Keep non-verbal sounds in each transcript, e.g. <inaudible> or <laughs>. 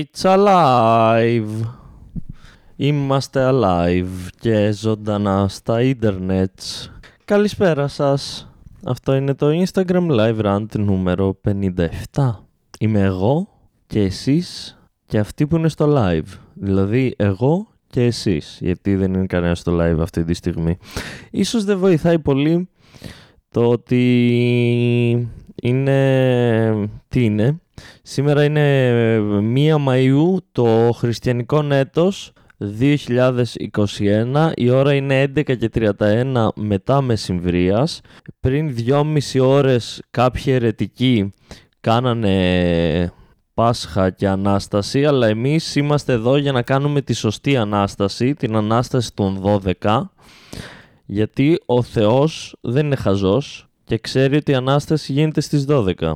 It's alive. Είμαστε alive και ζωντανά στα ίντερνετ. Καλησπέρα σας. Αυτό είναι το Instagram Live Rant νούμερο 57. Είμαι εγώ και εσείς και αυτοί που είναι στο live. Δηλαδή εγώ και εσείς, γιατί δεν είναι κανένα στο live αυτή τη στιγμή. Ίσως δεν βοηθάει πολύ το ότι είναι... Τι είναι; Σήμερα είναι 1 Μαΐου το χριστιανικό έτος 2021. Η ώρα είναι 11 και 31 μετά μεσημβρίας. Πριν 2,5 ώρες κάποιοι αιρετικοί κάνανε Πάσχα και Ανάσταση, αλλά εμείς είμαστε εδώ για να κάνουμε τη σωστή Ανάσταση, την Ανάσταση των 12, γιατί ο Θεός δεν είναι χαζός και ξέρει ότι η Ανάσταση γίνεται στις 12.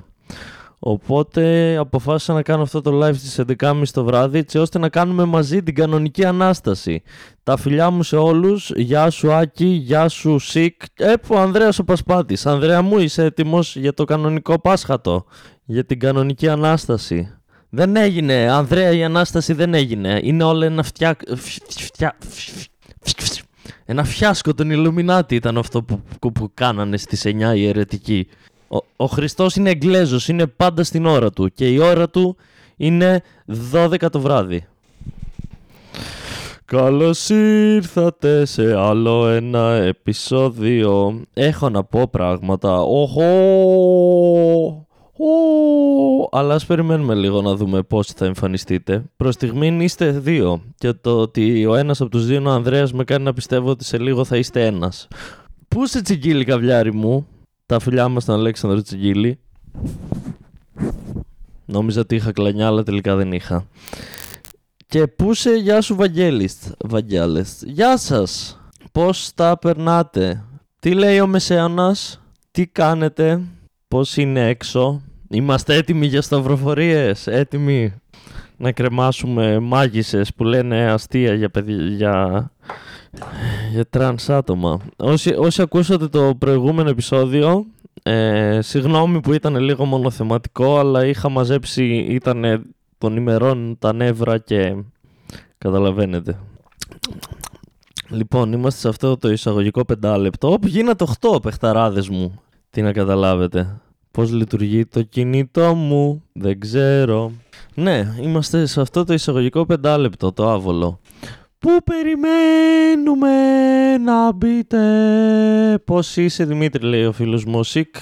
Οπότε αποφάσισα να κάνω αυτό το live στις 11.30 το βράδυ έτσι ώστε να κάνουμε μαζί την κανονική Ανάσταση. Τα φιλιά μου σε όλους. Γεια σου Άκη, γεια σου Σικ. Ε, ο Ανδρέας ο Πασπάτης. Ανδρέα μου είσαι έτοιμος για το κανονικό Πάσχατο. Για την κανονική Ανάσταση. Δεν έγινε. Ανδρέα η Ανάσταση δεν έγινε. Είναι όλα ένα φτιά... φτιά... Ένα φιάσκο των Ιλουμινάτη ήταν αυτό που, που, που κάνανε στις 9 οι αιρετικοί. Ο, ο Χριστός είναι εγγλέζος, είναι πάντα στην ώρα του και η ώρα του είναι 12 το βράδυ. Καλώς ήρθατε σε άλλο ένα επεισόδιο. Έχω να πω πράγματα. Οχο! Αλλά ας περιμένουμε λίγο να δούμε πώς θα εμφανιστείτε. Προς στιγμή είστε δύο και το ότι ο ένας από τους δύο είναι ο Ανδρέας με κάνει να πιστεύω ότι σε λίγο θα είστε ένας. Πού σε τσιγκίλη καβλιάρι μου, τα φιλιά μας στον Αλέξανδρο Τσιγκίλη. Νόμιζα ότι είχα κλανιά αλλά τελικά δεν είχα. Και πού σε γεια σου Βαγγέλης, Βαγγέλης. Γεια σας, πώς τα περνάτε, τι λέει ο Μεσαίωνας, τι κάνετε, πώς είναι έξω, Είμαστε έτοιμοι για σταυροφορίες, έτοιμοι να κρεμάσουμε μάγισσες που λένε αστεία για, παιδί, για, για τρανς άτομα. Όσοι, όσοι ακούσατε το προηγούμενο επεισόδιο, ε, συγγνώμη που ήταν λίγο μονοθεματικό, αλλά είχα μαζέψει, ήταν των ημερών τα νεύρα και καταλαβαίνετε. Λοιπόν, είμαστε σε αυτό το εισαγωγικό πεντάλεπτο. Όπου γίνατε 8 παιχταράδες μου. Τι να καταλάβετε. Πώς λειτουργεί το κινητό μου, δεν ξέρω. Ναι, είμαστε σε αυτό το εισαγωγικό πεντάλεπτο, το άβολο. Πού περιμένουμε να μπείτε; Πώς είσαι Δημήτρη, λέει ο φίλος μου. Σικ,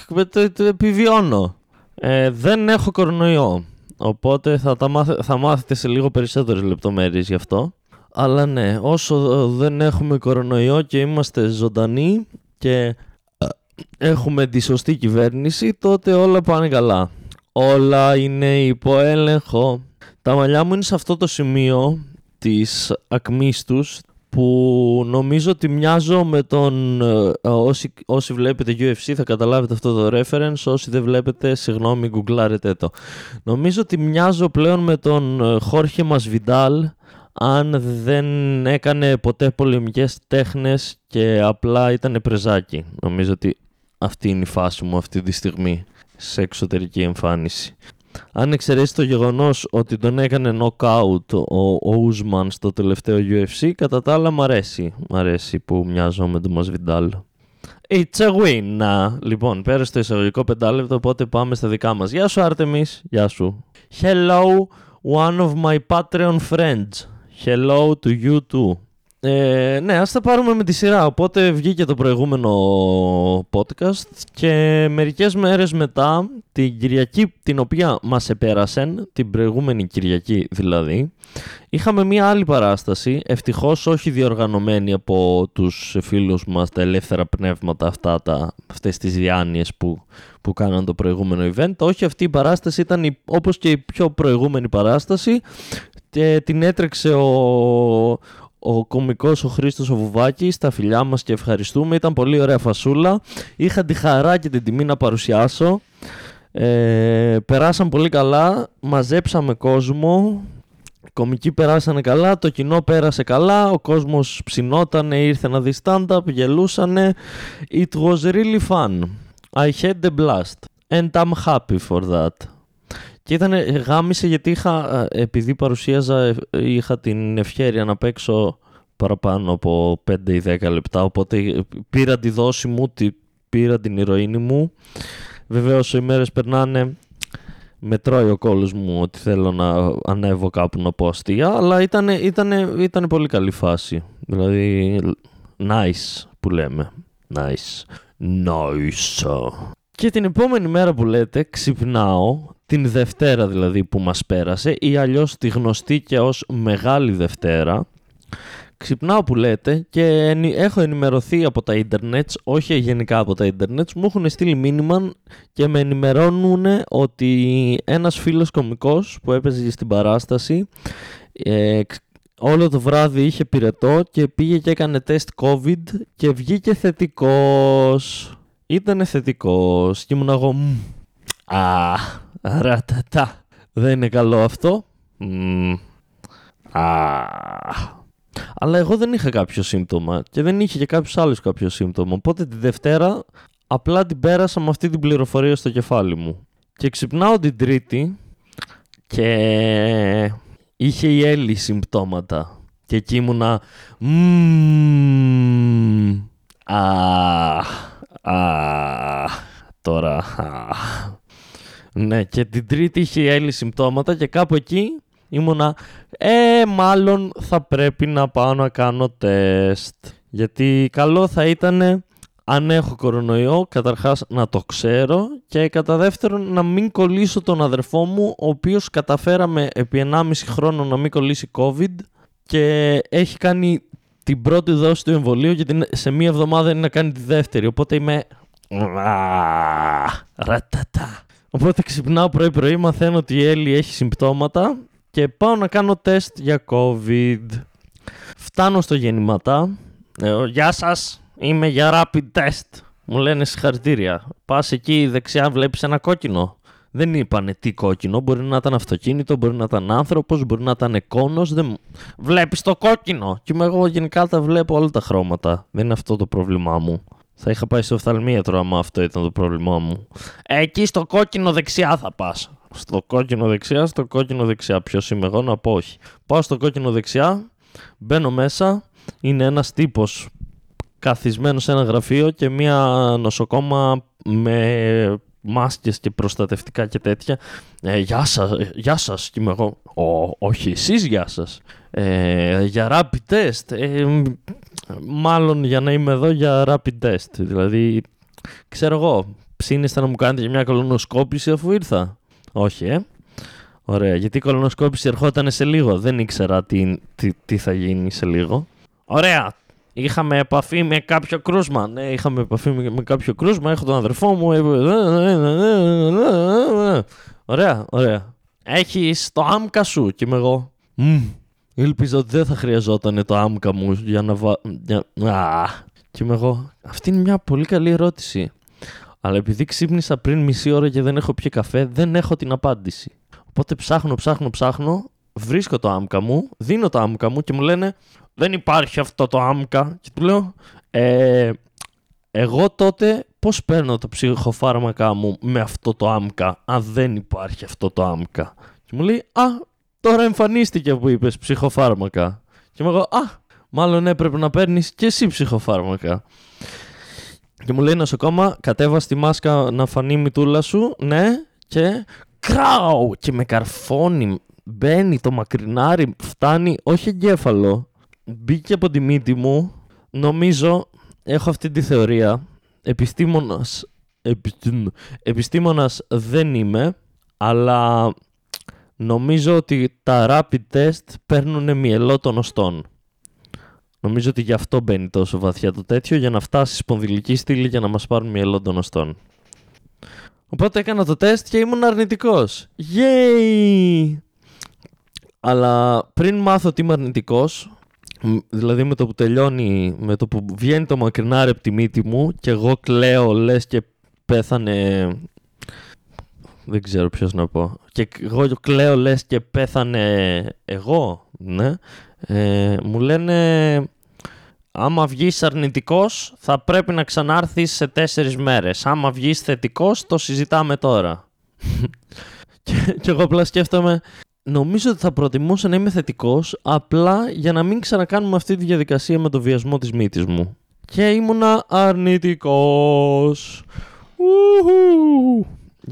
επιβιώνω. Ε, δεν έχω κορονοϊό. Οπότε θα, τα θα μάθετε σε λίγο περισσότερες λεπτομέρειες γι' αυτό. Αλλά ναι, όσο δεν έχουμε κορονοϊό και είμαστε ζωντανοί και έχουμε τη σωστή κυβέρνηση, τότε όλα πάνε καλά. Όλα είναι υπό έλεγχο. Τα μαλλιά μου είναι σε αυτό το σημείο της ακμής τους που νομίζω ότι μοιάζω με τον... Ε, όσοι, όσοι βλέπετε UFC θα καταλάβετε αυτό το reference, όσοι δεν βλέπετε, συγγνώμη, γκουγκλάρετε το. Νομίζω ότι μοιάζω πλέον με τον ε, Χόρχε Μασβιντάλ αν δεν έκανε ποτέ πολεμικές τέχνες και απλά ήταν πρεζάκι. Νομίζω ότι αυτή είναι η φάση μου αυτή τη στιγμή σε εξωτερική εμφάνιση. Αν εξαιρέσει το γεγονός ότι τον έκανε knockout ο, ο Ουσμαν στο τελευταίο UFC, κατά τα άλλα μ' αρέσει. Μ' αρέσει που μοιάζω με τον Μασβιντάλ. It's a win! λοιπόν, πέρασε το εισαγωγικό πεντάλεπτο, οπότε πάμε στα δικά μας. Γεια σου Άρτεμις, γεια σου. Hello, one of my Patreon friends. Hello to you too. Ε, ναι, ας τα πάρουμε με τη σειρά. Οπότε βγήκε το προηγούμενο podcast και μερικές μέρες μετά, την Κυριακή την οποία μας επέρασαν, την προηγούμενη Κυριακή δηλαδή, είχαμε μία άλλη παράσταση, ευτυχώς όχι διοργανωμένη από τους φίλους μας, τα ελεύθερα πνεύματα αυτά, τα, αυτές τις διάνοιες που, που κάναν το προηγούμενο event. Όχι, αυτή η παράσταση ήταν όπως και η πιο προηγούμενη παράσταση, και την έτρεξε ο, ο κομικός ο Χρήστος ο Βουβάκης, τα φιλιά μας και ευχαριστούμε. Ήταν πολύ ωραία φασούλα. Είχα τη χαρά και την τιμή να παρουσιάσω. Ε, περάσαν πολύ καλά, μαζέψαμε κόσμο, οι κομικοί περάσανε καλά, το κοινό πέρασε καλά, ο κόσμος ψινότανε, ήρθε να δει stand-up, γελούσανε. It was really fun. I had the blast and I'm happy for that. Και ήταν γάμισε γιατί είχα, ε, επειδή παρουσίαζα, ε, είχα την ευχαίρεια να παίξω παραπάνω από 5 ή 10 λεπτά, οπότε πήρα τη δόση μου, πήρα την ηρωίνη μου. Βεβαίως οι μέρες περνάνε, με τρώει ο κόλλος μου ότι θέλω να ανέβω κάπου να πω αστεία, αλλά ήταν, ήταν, ήταν πολύ καλή φάση. Δηλαδή, nice που λέμε. Nice. Nice. Και την επόμενη μέρα που λέτε ξυπνάω, την Δευτέρα δηλαδή που μας πέρασε ή αλλιώς τη γνωστή και ως Μεγάλη Δευτέρα, ξυπνάω που λέτε και έχω ενημερωθεί από τα ίντερνετς, όχι γενικά από τα ίντερνετς, μου έχουν στείλει μήνυμα και με ενημερώνουν ότι ένας φίλος κομικός που έπαιζε στην παράσταση ε, όλο το βράδυ είχε πυρετό και πήγε και έκανε τεστ COVID και βγήκε θετικός. Ήτανε θετικός και ήμουν εγώ Α, ρατατά. Δεν είναι καλό αυτό. Α, αλλά εγώ δεν είχα κάποιο σύμπτωμα και δεν είχε και κάποιος άλλος κάποιο σύμπτωμα. Οπότε τη Δευτέρα απλά την πέρασα με αυτή την πληροφορία στο κεφάλι μου. Και ξυπνάω την Τρίτη και είχε η Έλλη συμπτώματα. Και εκεί ήμουνα. Α, α, τώρα. Ναι, και την Τρίτη είχε η Έλλη συμπτώματα και κάπου εκεί ήμουνα. Ε, μάλλον θα πρέπει να πάω να κάνω τεστ. Γιατί καλό θα ήταν αν έχω κορονοϊό, καταρχάς να το ξέρω και κατά δεύτερον να μην κολλήσω τον αδερφό μου, ο οποίος καταφέραμε επί 1,5 χρόνο να μην κολλήσει COVID και έχει κάνει την πρώτη δόση του εμβολίου και σε μία εβδομάδα είναι να κάνει τη δεύτερη. Οπότε είμαι... Ρατατά. Οπότε ξυπνάω πρωί-πρωί, μαθαίνω ότι η Έλλη έχει συμπτώματα και πάω να κάνω τεστ για COVID. Φτάνω στο γεννηματά. Ε, γεια σας, είμαι για rapid test. Μου λένε συγχαρητήρια. Πας εκεί δεξιά βλέπεις ένα κόκκινο. Δεν είπανε τι κόκκινο. Μπορεί να ήταν αυτοκίνητο, μπορεί να ήταν άνθρωπος, μπορεί να ήταν κόνο. Δεν... Βλέπεις το κόκκινο. Και εγώ γενικά τα βλέπω όλα τα χρώματα. Δεν είναι αυτό το πρόβλημά μου. Θα είχα πάει στο οφθαλμίατρο άμα αυτό ήταν το πρόβλημά μου. Εκεί στο κόκκινο δεξιά θα πας. Στο κόκκινο δεξιά, στο κόκκινο δεξιά. Ποιος είμαι εγώ να πω όχι. Πάω στο κόκκινο δεξιά, μπαίνω μέσα. Είναι ένας τύπος καθισμένος σε ένα γραφείο και μια νοσοκόμα με μάσκες και προστατευτικά και τέτοια. Ε, γεια σας, γεια σας. Και είμαι εγώ, όχι εσείς γεια σας. Ε, για rapid test. Ε, μάλλον για να είμαι εδώ για rapid test. Δηλαδή, ξέρω εγώ, ψήνεστε να μου κάνετε μια κολονοσκόπηση αφού ήρθα. Όχι, ε. Ωραία, γιατί η κολονοσκόπηση ερχόταν σε λίγο. Δεν ήξερα τι, τι, τι θα γίνει σε λίγο. Ωραία, Είχαμε επαφή με κάποιο κρούσμα. Ναι, είχαμε επαφή με, κάποιο κρούσμα. Έχω τον αδερφό μου. Ωραία, ωραία. Έχει το άμκα σου. Και είμαι εγώ. Ελπίζω ότι δεν θα χρειαζόταν το άμκα μου για να βάλω. Και είμαι εγώ. Αυτή είναι μια πολύ καλή ερώτηση. Αλλά επειδή ξύπνησα πριν μισή ώρα και δεν έχω πιει καφέ, δεν έχω την απάντηση. Οπότε ψάχνω, ψάχνω, ψάχνω. Βρίσκω το άμκα μου, δίνω το άμκα μου και μου λένε δεν υπάρχει αυτό το άμκα. Και του λέω, ε, εγώ τότε πώς παίρνω τα ψυχοφάρμακα μου με αυτό το άμκα, αν δεν υπάρχει αυτό το άμκα; Και μου λέει, α, τώρα εμφανίστηκε που είπες ψυχοφάρμακα. Και μου λέω, α, μάλλον έπρεπε να παίρνεις και εσύ ψυχοφάρμακα. Και μου λέει νοσοκόμα, κατέβα στη μάσκα να φανεί η μητούλα σου, ναι, και κράου, και με καρφώνει, μπαίνει το μακρινάρι, φτάνει, όχι εγκέφαλο, μπήκε από τη μύτη μου. Νομίζω, έχω αυτή τη θεωρία, επιστήμονας, επιστήμονας δεν είμαι, αλλά νομίζω ότι τα rapid test παίρνουν μυελό των οστών. Νομίζω ότι γι' αυτό μπαίνει τόσο βαθιά το τέτοιο, για να φτάσει σπονδυλική στήλη για να μας πάρουν μυελό των οστών. Οπότε έκανα το τεστ και ήμουν αρνητικός. Yay! Αλλά πριν μάθω ότι είμαι αρνητικός, Δηλαδή με το που τελειώνει, με το που βγαίνει το μακρινάρι από τη μύτη μου και εγώ κλαίω λες και πέθανε... Δεν ξέρω ποιος να πω. Και εγώ κλαίω λες και πέθανε εγώ, ναι. Ε, μου λένε άμα βγεις αρνητικός θα πρέπει να ξανάρθεις σε τέσσερις μέρες. Άμα βγεις θετικός το συζητάμε τώρα. <laughs> Και, και εγώ απλά σκέφτομαι, νομίζω ότι θα προτιμούσα να είμαι θετικός απλά για να μην ξανακάνουμε αυτή τη διαδικασία με το βιασμό της μύτης μου. Και ήμουνα αρνητικός.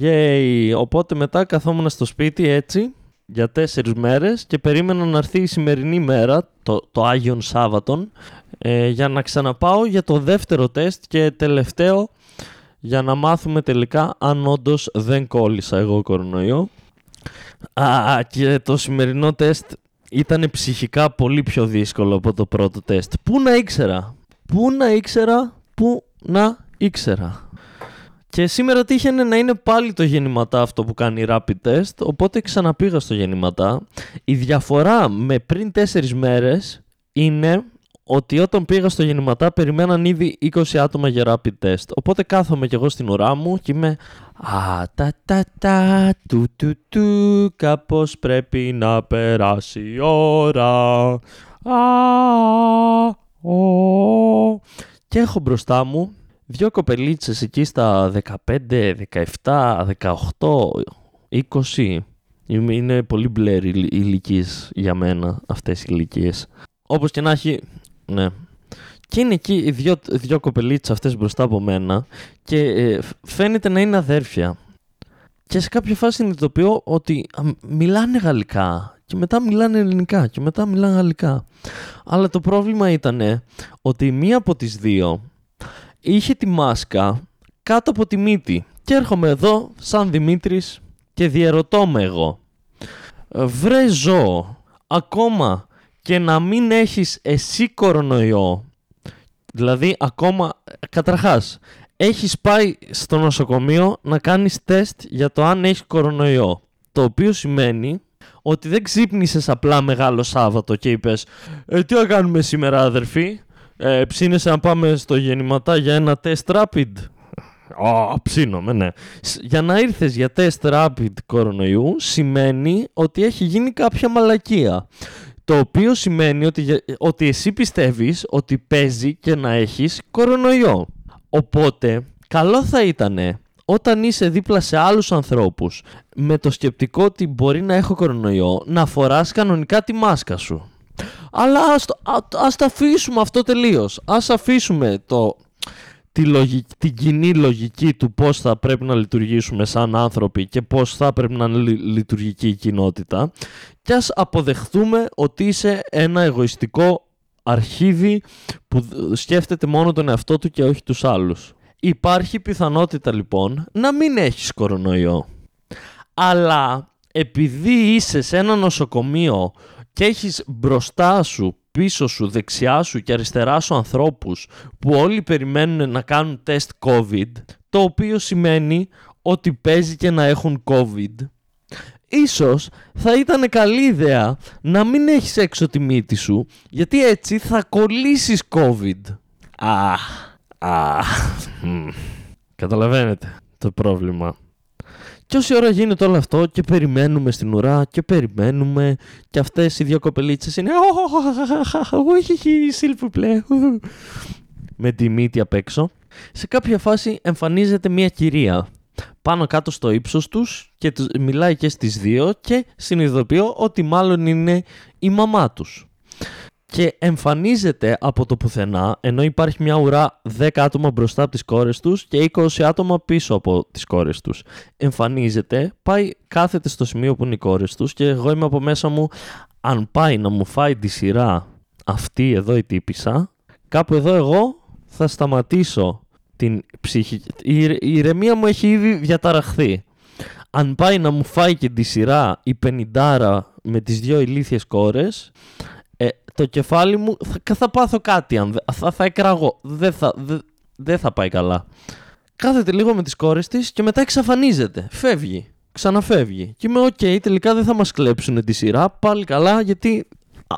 Yay. Οπότε μετά καθόμουν στο σπίτι έτσι για τέσσερις μέρες και περίμενα να έρθει η σημερινή μέρα, το, το Άγιον Σάββατον, ε, για να ξαναπάω για το δεύτερο τεστ και τελευταίο για να μάθουμε τελικά αν όντως δεν κόλλησα εγώ κορονοϊό. Α, και το σημερινό τεστ ήταν ψυχικά πολύ πιο δύσκολο από το πρώτο τεστ. Πού να ήξερα, πού να ήξερα, πού να ήξερα; Και σήμερα τύχαινε να είναι πάλι το γεννηματά αυτό που κάνει rapid test, οπότε ξαναπήγα στο γεννηματά. Η διαφορά με πριν τέσσερις μέρες είναι ότι όταν πήγα στο γεννηματά περιμέναν ήδη 20 άτομα για rapid test. Οπότε κάθομαι κι εγώ στην ουρά μου και είμαι «Α, τα, τα, τα, του, του, του, κάπως πρέπει να περάσει η ώρα». Α, ο. Και έχω μπροστά μου δύο κοπελίτσες εκεί στα 15, 17, 18, 20. Είναι πολύ μπλερ ηλικίες για μένα αυτές οι ηλικίες. Όπως και να έχει, ναι. Και είναι εκεί οι δύο, δύο κοπελίτσες αυτές μπροστά από μένα και ε, φαίνεται να είναι αδέρφια. Και σε κάποια φάση συνειδητοποιώ ότι μιλάνε γαλλικά και μετά μιλάνε ελληνικά και μετά μιλάνε γαλλικά. Αλλά το πρόβλημα ήταν ότι μία από τις δύο είχε τη μάσκα κάτω από τη μύτη. Και έρχομαι εδώ σαν Δημήτρης και διαρωτώ με εγώ. Βρε ζώο, ακόμα και να μην έχεις εσύ κορονοϊό, δηλαδή ακόμα, καταρχάς, έχεις πάει στο νοσοκομείο να κάνεις τεστ για το αν έχεις κορονοϊό, το οποίο σημαίνει ότι δεν ξύπνησες απλά μεγάλο Σάββατο και είπες «Ε, τι θα κάνουμε σήμερα αδερφοί, ε, ψήνεσαι να πάμε στο γεννηματά για ένα τεστ rapid. Α, ψήνομαι, ναι. Για να ήρθες για τεστ rapid κορονοϊού σημαίνει ότι έχει γίνει κάποια μαλακία. Το οποίο σημαίνει ότι, ότι εσύ πιστεύεις ότι παίζει και να έχεις κορονοϊό. Οπότε, καλό θα ήταν όταν είσαι δίπλα σε άλλους ανθρώπους με το σκεπτικό ότι μπορεί να έχω κορονοϊό να φοράς κανονικά τη μάσκα σου. Αλλά ας, ας το αφήσουμε αυτό τελείως. Ας αφήσουμε το, τη λογική, την κοινή λογική του πώς θα πρέπει να λειτουργήσουμε σαν άνθρωποι και πώς θα πρέπει να είναι λειτουργική η κοινότητα και ας αποδεχθούμε ότι είσαι ένα εγωιστικό αρχίδι που σκέφτεται μόνο τον εαυτό του και όχι τους άλλους. Υπάρχει πιθανότητα λοιπόν να μην έχεις κορονοϊό. Αλλά επειδή είσαι σε ένα νοσοκομείο και έχεις μπροστά σου, πίσω σου, δεξιά σου και αριστερά σου ανθρώπους που όλοι περιμένουν να κάνουν τεστ COVID, το οποίο σημαίνει ότι παίζει και να έχουν COVID, ίσως θα ήταν καλή ιδέα να μην έχεις έξω τη μύτη σου, γιατί έτσι θα κολλήσεις COVID. Αχ, αχ, καταλαβαίνετε το πρόβλημα. Και όση ώρα γίνεται όλο αυτό και περιμένουμε στην ουρά και περιμένουμε και αυτές οι δύο κοπελίτσες είναι πλέ με τη μύτη απ' έξω. Σε κάποια φάση εμφανίζεται μια κυρία πάνω κάτω στο ύψος τους και μιλάει και στις δύο και συνειδητοποιώ ότι μάλλον είναι η μαμά τους και εμφανίζεται από το πουθενά, ενώ υπάρχει μια ουρά 10 άτομα μπροστά από τις κόρες τους και 20 άτομα πίσω από τις κόρες τους. Εμφανίζεται, πάει, κάθεται στο σημείο που είναι οι κόρες τους και εγώ είμαι από μέσα μου, αν πάει να μου φάει τη σειρά αυτή εδώ η τύπησα, κάπου εδώ εγώ θα σταματήσω την ψυχή. Η, η ηρεμία μου έχει ήδη διαταραχθεί. Αν πάει να μου φάει και τη σειρά η πενηντάρα με τις δύο ηλίθιες κόρες, το κεφάλι μου θα, θα πάθω κάτι, αν, θα, θα εκραγώ. Δεν θα, δεν θα πάει καλά. Κάθεται λίγο με τις κόρες της και μετά εξαφανίζεται. Φεύγει. Ξαναφεύγει. Και είμαι οκ, τελικά δεν θα μας κλέψουν τη σειρά. Πάλι καλά γιατί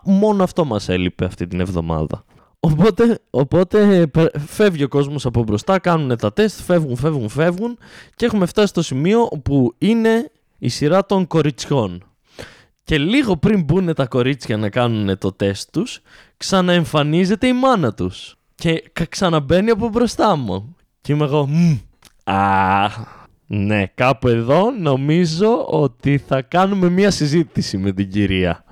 μόνο αυτό μας έλειπε αυτή την εβδομάδα. Οπότε, οπότε φεύγει ο κόσμος από μπροστά, κάνουν τα τεστ, φεύγουν, φεύγουν, φεύγουν και έχουμε φτάσει στο σημείο που είναι η σειρά των κοριτσιών. Και λίγο πριν μπουν τα κορίτσια να κάνουν το τεστ τους, ξαναεμφανίζεται η μάνα τους. Και ξαναμπαίνει από μπροστά μου. Και είμαι εγώ, α, Ναι, κάπου εδώ νομίζω ότι θα κάνουμε μία συζήτηση με την κυρία.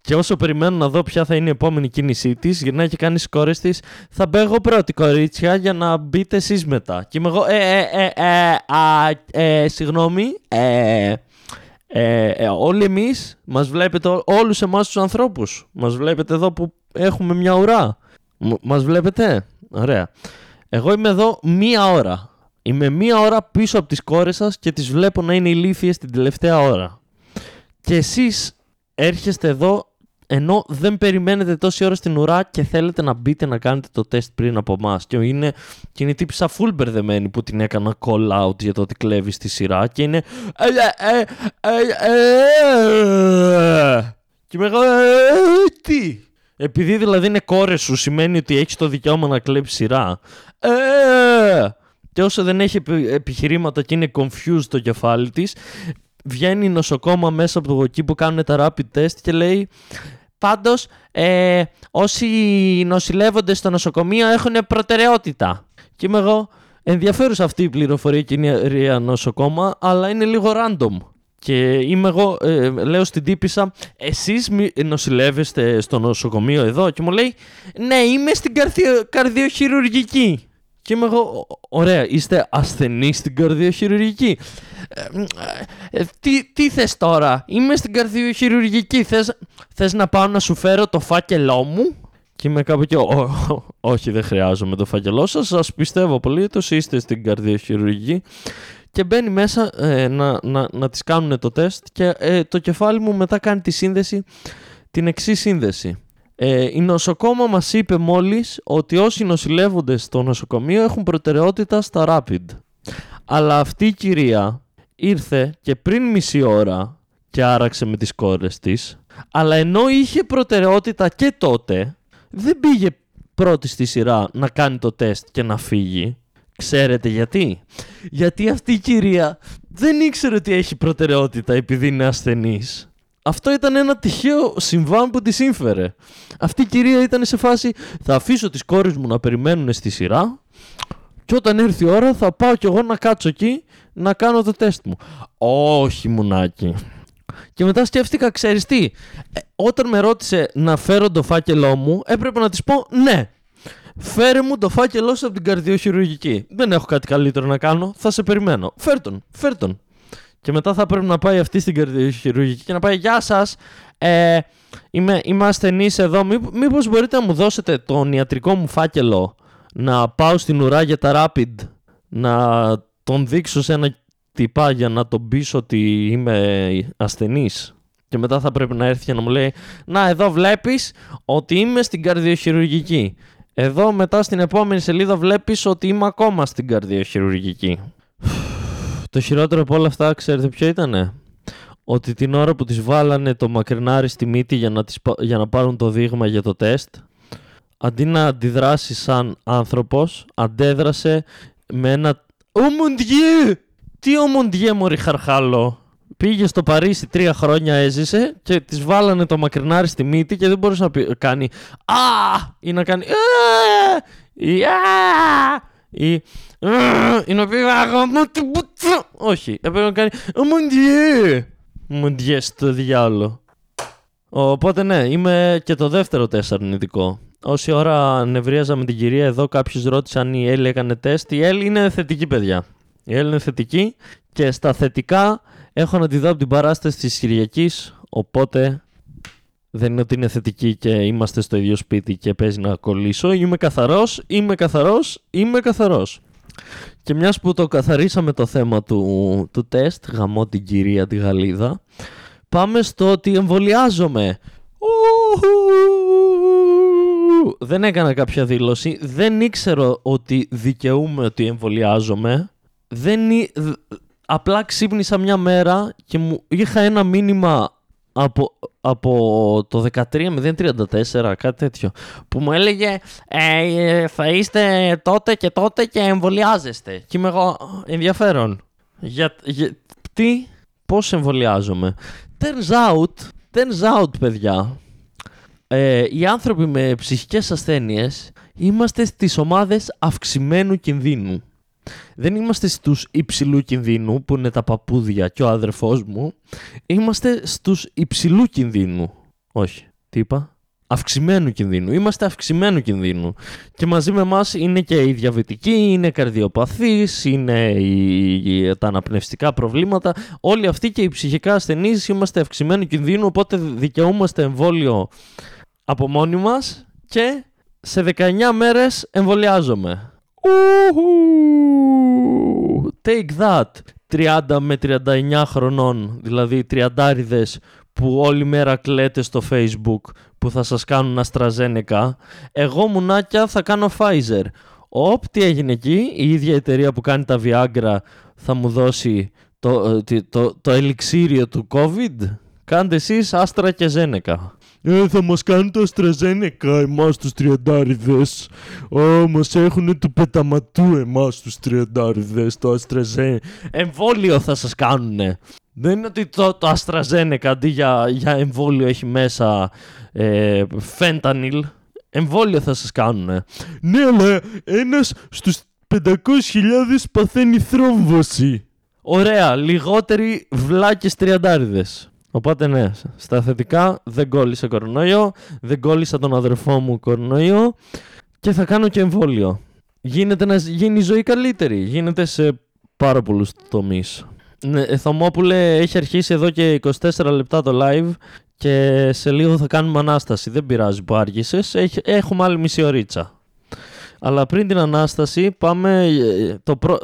Και όσο περιμένω να δω ποια θα είναι η επόμενη κίνησή της, για να έχει κάνει τι κόρε της, θα μπω εγώ πρώτη κορίτσια για να μπείτε εσείς μετά. Και είμαι εγώ, ε, ε, ε, ε, α, ε, συγγνώμη, ε, ε, ε, όλοι εμείς μας βλέπετε, όλους εμάς τους ανθρώπους. Μας βλέπετε εδώ που έχουμε μια ουρά. Μας βλέπετε; Ωραία. Εγώ είμαι εδώ μία ώρα. Είμαι μία ώρα πίσω από τις κόρες σας και τις βλέπω να είναι ηλίθιες την τελευταία ώρα. Και εσείς έρχεστε εδώ ενώ δεν περιμένετε τόση ώρα στην ουρά και θέλετε να μπείτε να κάνετε το τεστ πριν από εμάς. Και είναι, και είναι τύπησα full μπερδεμένη που την έκανα call out για το ότι κλέβει στη σειρά και είναι. Και με Τι! Επειδή δηλαδή είναι κόρες σου, σημαίνει ότι έχεις το δικαίωμα να κλέψει σειρά. Και όσο δεν έχει επιχειρήματα και είναι confused το κεφάλι της, βγαίνει νοσοκόμα μέσα από το εκεί που κάνουν τα rapid test και λέει πάντως ε, όσοι νοσηλεύονται στο νοσοκομείο έχουν προτεραιότητα. Και είμαι εγώ ενδιαφέρουσα αυτή η πληροφορία και είναι νοσοκόμα αλλά είναι λίγο random. Και είμαι εγώ, ε, λέω στην τύπησα, εσείς νοσηλεύεστε στο νοσοκομείο εδώ και μου λέει ναι είμαι στην καρδιοχειρουργική. Και είμαι εγώ, ωραία, είστε ασθενείς στην καρδιοχειρουργική. Ε, ε, τι, τι θες τώρα, είμαι στην καρδιοχειρουργική, θες, θες να πάω να σου φέρω το φάκελό μου; Και είμαι κάπου και, όχι δεν χρειάζομαι το φάκελό σας, σας πιστεύω πολύ, είστε στην καρδιοχειρουργική. Και μπαίνει μέσα ε, να, να, να τις κάνουν το τεστ και το κεφάλι μου μετά κάνει τη σύνδεση, την εξή σύνδεση. Ε, η νοσοκόμα μας είπε μόλις ότι όσοι νοσηλεύονται στο νοσοκομείο έχουν προτεραιότητα στα Rapid. Αλλά αυτή η κυρία ήρθε και πριν μισή ώρα και άραξε με τις κόρες της, αλλά ενώ είχε προτεραιότητα και τότε, δεν πήγε πρώτη στη σειρά να κάνει το τεστ και να φύγει. Ξέρετε γιατί; Γιατί αυτή η κυρία δεν ήξερε ότι έχει προτεραιότητα επειδή είναι ασθενής. Αυτό ήταν ένα τυχαίο συμβάν που τη σύμφερε. Αυτή η κυρία ήταν σε φάση θα αφήσω τις κόρες μου να περιμένουν στη σειρά και όταν έρθει η ώρα θα πάω κι εγώ να κάτσω εκεί να κάνω το τεστ μου. Όχι μουνάκι. Και μετά σκέφτηκα, ξέρεις τι, ε, όταν με ρώτησε να φέρω το φάκελό μου, έπρεπε να της πω ναι. Φέρε μου το φάκελό σου από την καρδιοχειρουργική. Δεν έχω κάτι καλύτερο να κάνω. Θα σε περιμένω. Φέρ τον, φέρ τον. Και μετά θα πρέπει να πάει αυτή στην καρδιοχειρουργική και να πάει Γεια σας. Ε, είμαι, είμαι ασθενής εδώ. Μήπως μπορείτε να μου δώσετε τον ιατρικό μου φάκελο να πάω στην ουρά για τα rapid να τον δείξω σε ένα τυπά για να τον πείσω ότι είμαι ασθενής και μετά θα πρέπει να έρθει και να μου λέει να εδώ βλέπεις ότι είμαι στην καρδιοχειρουργική εδώ μετά στην επόμενη σελίδα βλέπεις ότι είμαι ακόμα στην καρδιοχειρουργική το χειρότερο από όλα αυτά ξέρετε ποιο ήτανε; Ότι την ώρα που τις βάλανε το μακρινάρι στη μύτη για να, τις, για να πάρουν το δείγμα για το τεστ αντί να αντιδράσει σαν άνθρωπος, αντέδρασε με ένα «Ο Μοντιέ!» Τι «Ο Μοντιέ μωρή χαρχάλο» Πήγε στο Παρίσι τρία χρόνια έζησε και τη βάλανε το μακρινάρι στη μύτη και δεν μπορούσε να πει, κάνει «Α!» ή να κάνει «Α!» ή «Α!» Ή ή να πει Όχι, έπρεπε να κάνει «Ο Μοντιέ!» Μοντιέ στο διάλογο. Οπότε ναι, είμαι και το δεύτερο τεστ αρνητικό. Όση ώρα νευρίαζα με την κυρία εδώ, κάποιος ρώτησε αν η Έλλη έκανε τεστ. Η Έλλη είναι θετική, παιδιά. Η Έλλη είναι θετική και στα θετικά έχω να τη δω από την παράσταση της Κυριακής. Οπότε δεν είναι ότι είναι θετική και είμαστε στο ίδιο σπίτι και παίζει να κολλήσω. Είμαι καθαρός, είμαι καθαρός, είμαι καθαρός. Και μιας που το καθαρίσαμε το θέμα του, του τεστ, γαμώ την κυρία τη Γαλλίδα, πάμε στο ότι εμβολιάζομαι δεν έκανα κάποια δήλωση. Δεν ήξερα ότι δικαιούμαι ότι εμβολιάζομαι. Δεν... Απλά ξύπνησα μια μέρα και μου είχα ένα μήνυμα από, από το 13.034, κάτι τέτοιο, που μου έλεγε ε, θα είστε τότε και τότε και εμβολιάζεστε. Και είμαι εγώ ενδιαφέρον. Για, για, τι, πώς εμβολιάζομαι. Turns out, turns out παιδιά, ε, οι άνθρωποι με ψυχικές ασθένειες είμαστε στις ομάδες αυξημένου κινδύνου. Δεν είμαστε στους υψηλού κινδύνου που είναι τα παππούδια και ο αδερφός μου. Είμαστε στους υψηλού κινδύνου. Όχι. Τι είπα; αυξημένου κινδύνου. Είμαστε αυξημένου κινδύνου. Και μαζί με εμάς είναι και οι διαβητικοί, είναι οι καρδιοπαθείς, είναι οι, τα αναπνευστικά προβλήματα. Όλοι αυτοί και οι ψυχικά ασθενείς είμαστε αυξημένου κινδύνου, οπότε δικαιούμαστε εμβόλιο από μόνοι μας και σε 19 μέρες εμβολιάζομαι. Take that. 30 με 39 χρονών, δηλαδή τριαντάριδες που όλη μέρα κλαίτε στο facebook που θα σας κάνουν AstraZeneca. Εγώ μουνάκια θα κάνω Pfizer. Οπ, τι έγινε εκεί, η ίδια εταιρεία που κάνει τα Viagra θα μου δώσει το, το, το, το ελιξίριο του COVID. Κάντε εσείς Astra και Zeneca. Ε, θα μας κάνει το AstraZeneca εμάς τους τριαντάριδες. Ω, μας έχουνε του πεταματού εμάς τους τριαντάριδες το AstraZeneca. Εμβόλιο θα σας κάνουνε. Δεν είναι ότι το, το AstraZeneca αντί για, για εμβόλιο έχει μέσα ε, fentanyl. Εμβόλιο θα σας κάνουνε. Ναι, αλλά ένας στους 500.000 παθαίνει θρόμβωση. Ωραία, λιγότεροι βλάκες τριαντάριδες. Οπότε ναι, στα θετικά δεν κόλλησα κορονοϊό, δεν κόλλησα τον αδερφό μου κορονοϊό και θα κάνω και εμβόλιο. Γίνεται να γίνει η ζωή καλύτερη, γίνεται σε πάρα πολλούς τομείς. Ναι, Θωμόπουλε έχει αρχίσει εδώ και 24 λεπτά το live και σε λίγο θα κάνουμε Ανάσταση. Δεν πειράζει που άργησες, έχουμε άλλη μισή ωρίτσα. Αλλά πριν την Ανάσταση πάμε... Ε, το, προ...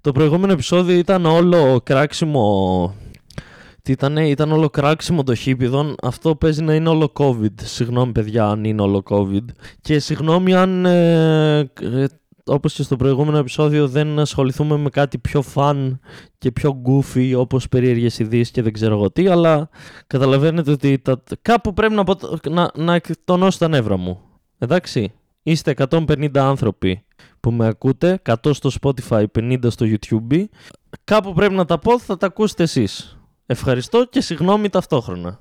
το προηγούμενο επεισόδιο ήταν όλο κράξιμο τι ήταν, ήταν όλο κράξιμο το χίπιδον. Αυτό παίζει να είναι όλο COVID. Συγγνώμη, παιδιά, αν είναι όλο COVID. Και συγγνώμη αν, ε, ε, όπως και στο προηγούμενο επεισόδιο, δεν ασχοληθούμε με κάτι πιο φαν και πιο goofy, όπως περίεργες ειδήσεις και δεν ξέρω εγώ τι, αλλά καταλαβαίνετε ότι τα, κάπου πρέπει να, να, να εκτονώσω τα νεύρα μου. Εντάξει, είστε 150 άνθρωποι που με ακούτε, 100 στο Spotify, 50 στο YouTube. Κάπου πρέπει να τα πω, θα τα ακούσετε εσείς. Ευχαριστώ και συγγνώμη ταυτόχρονα.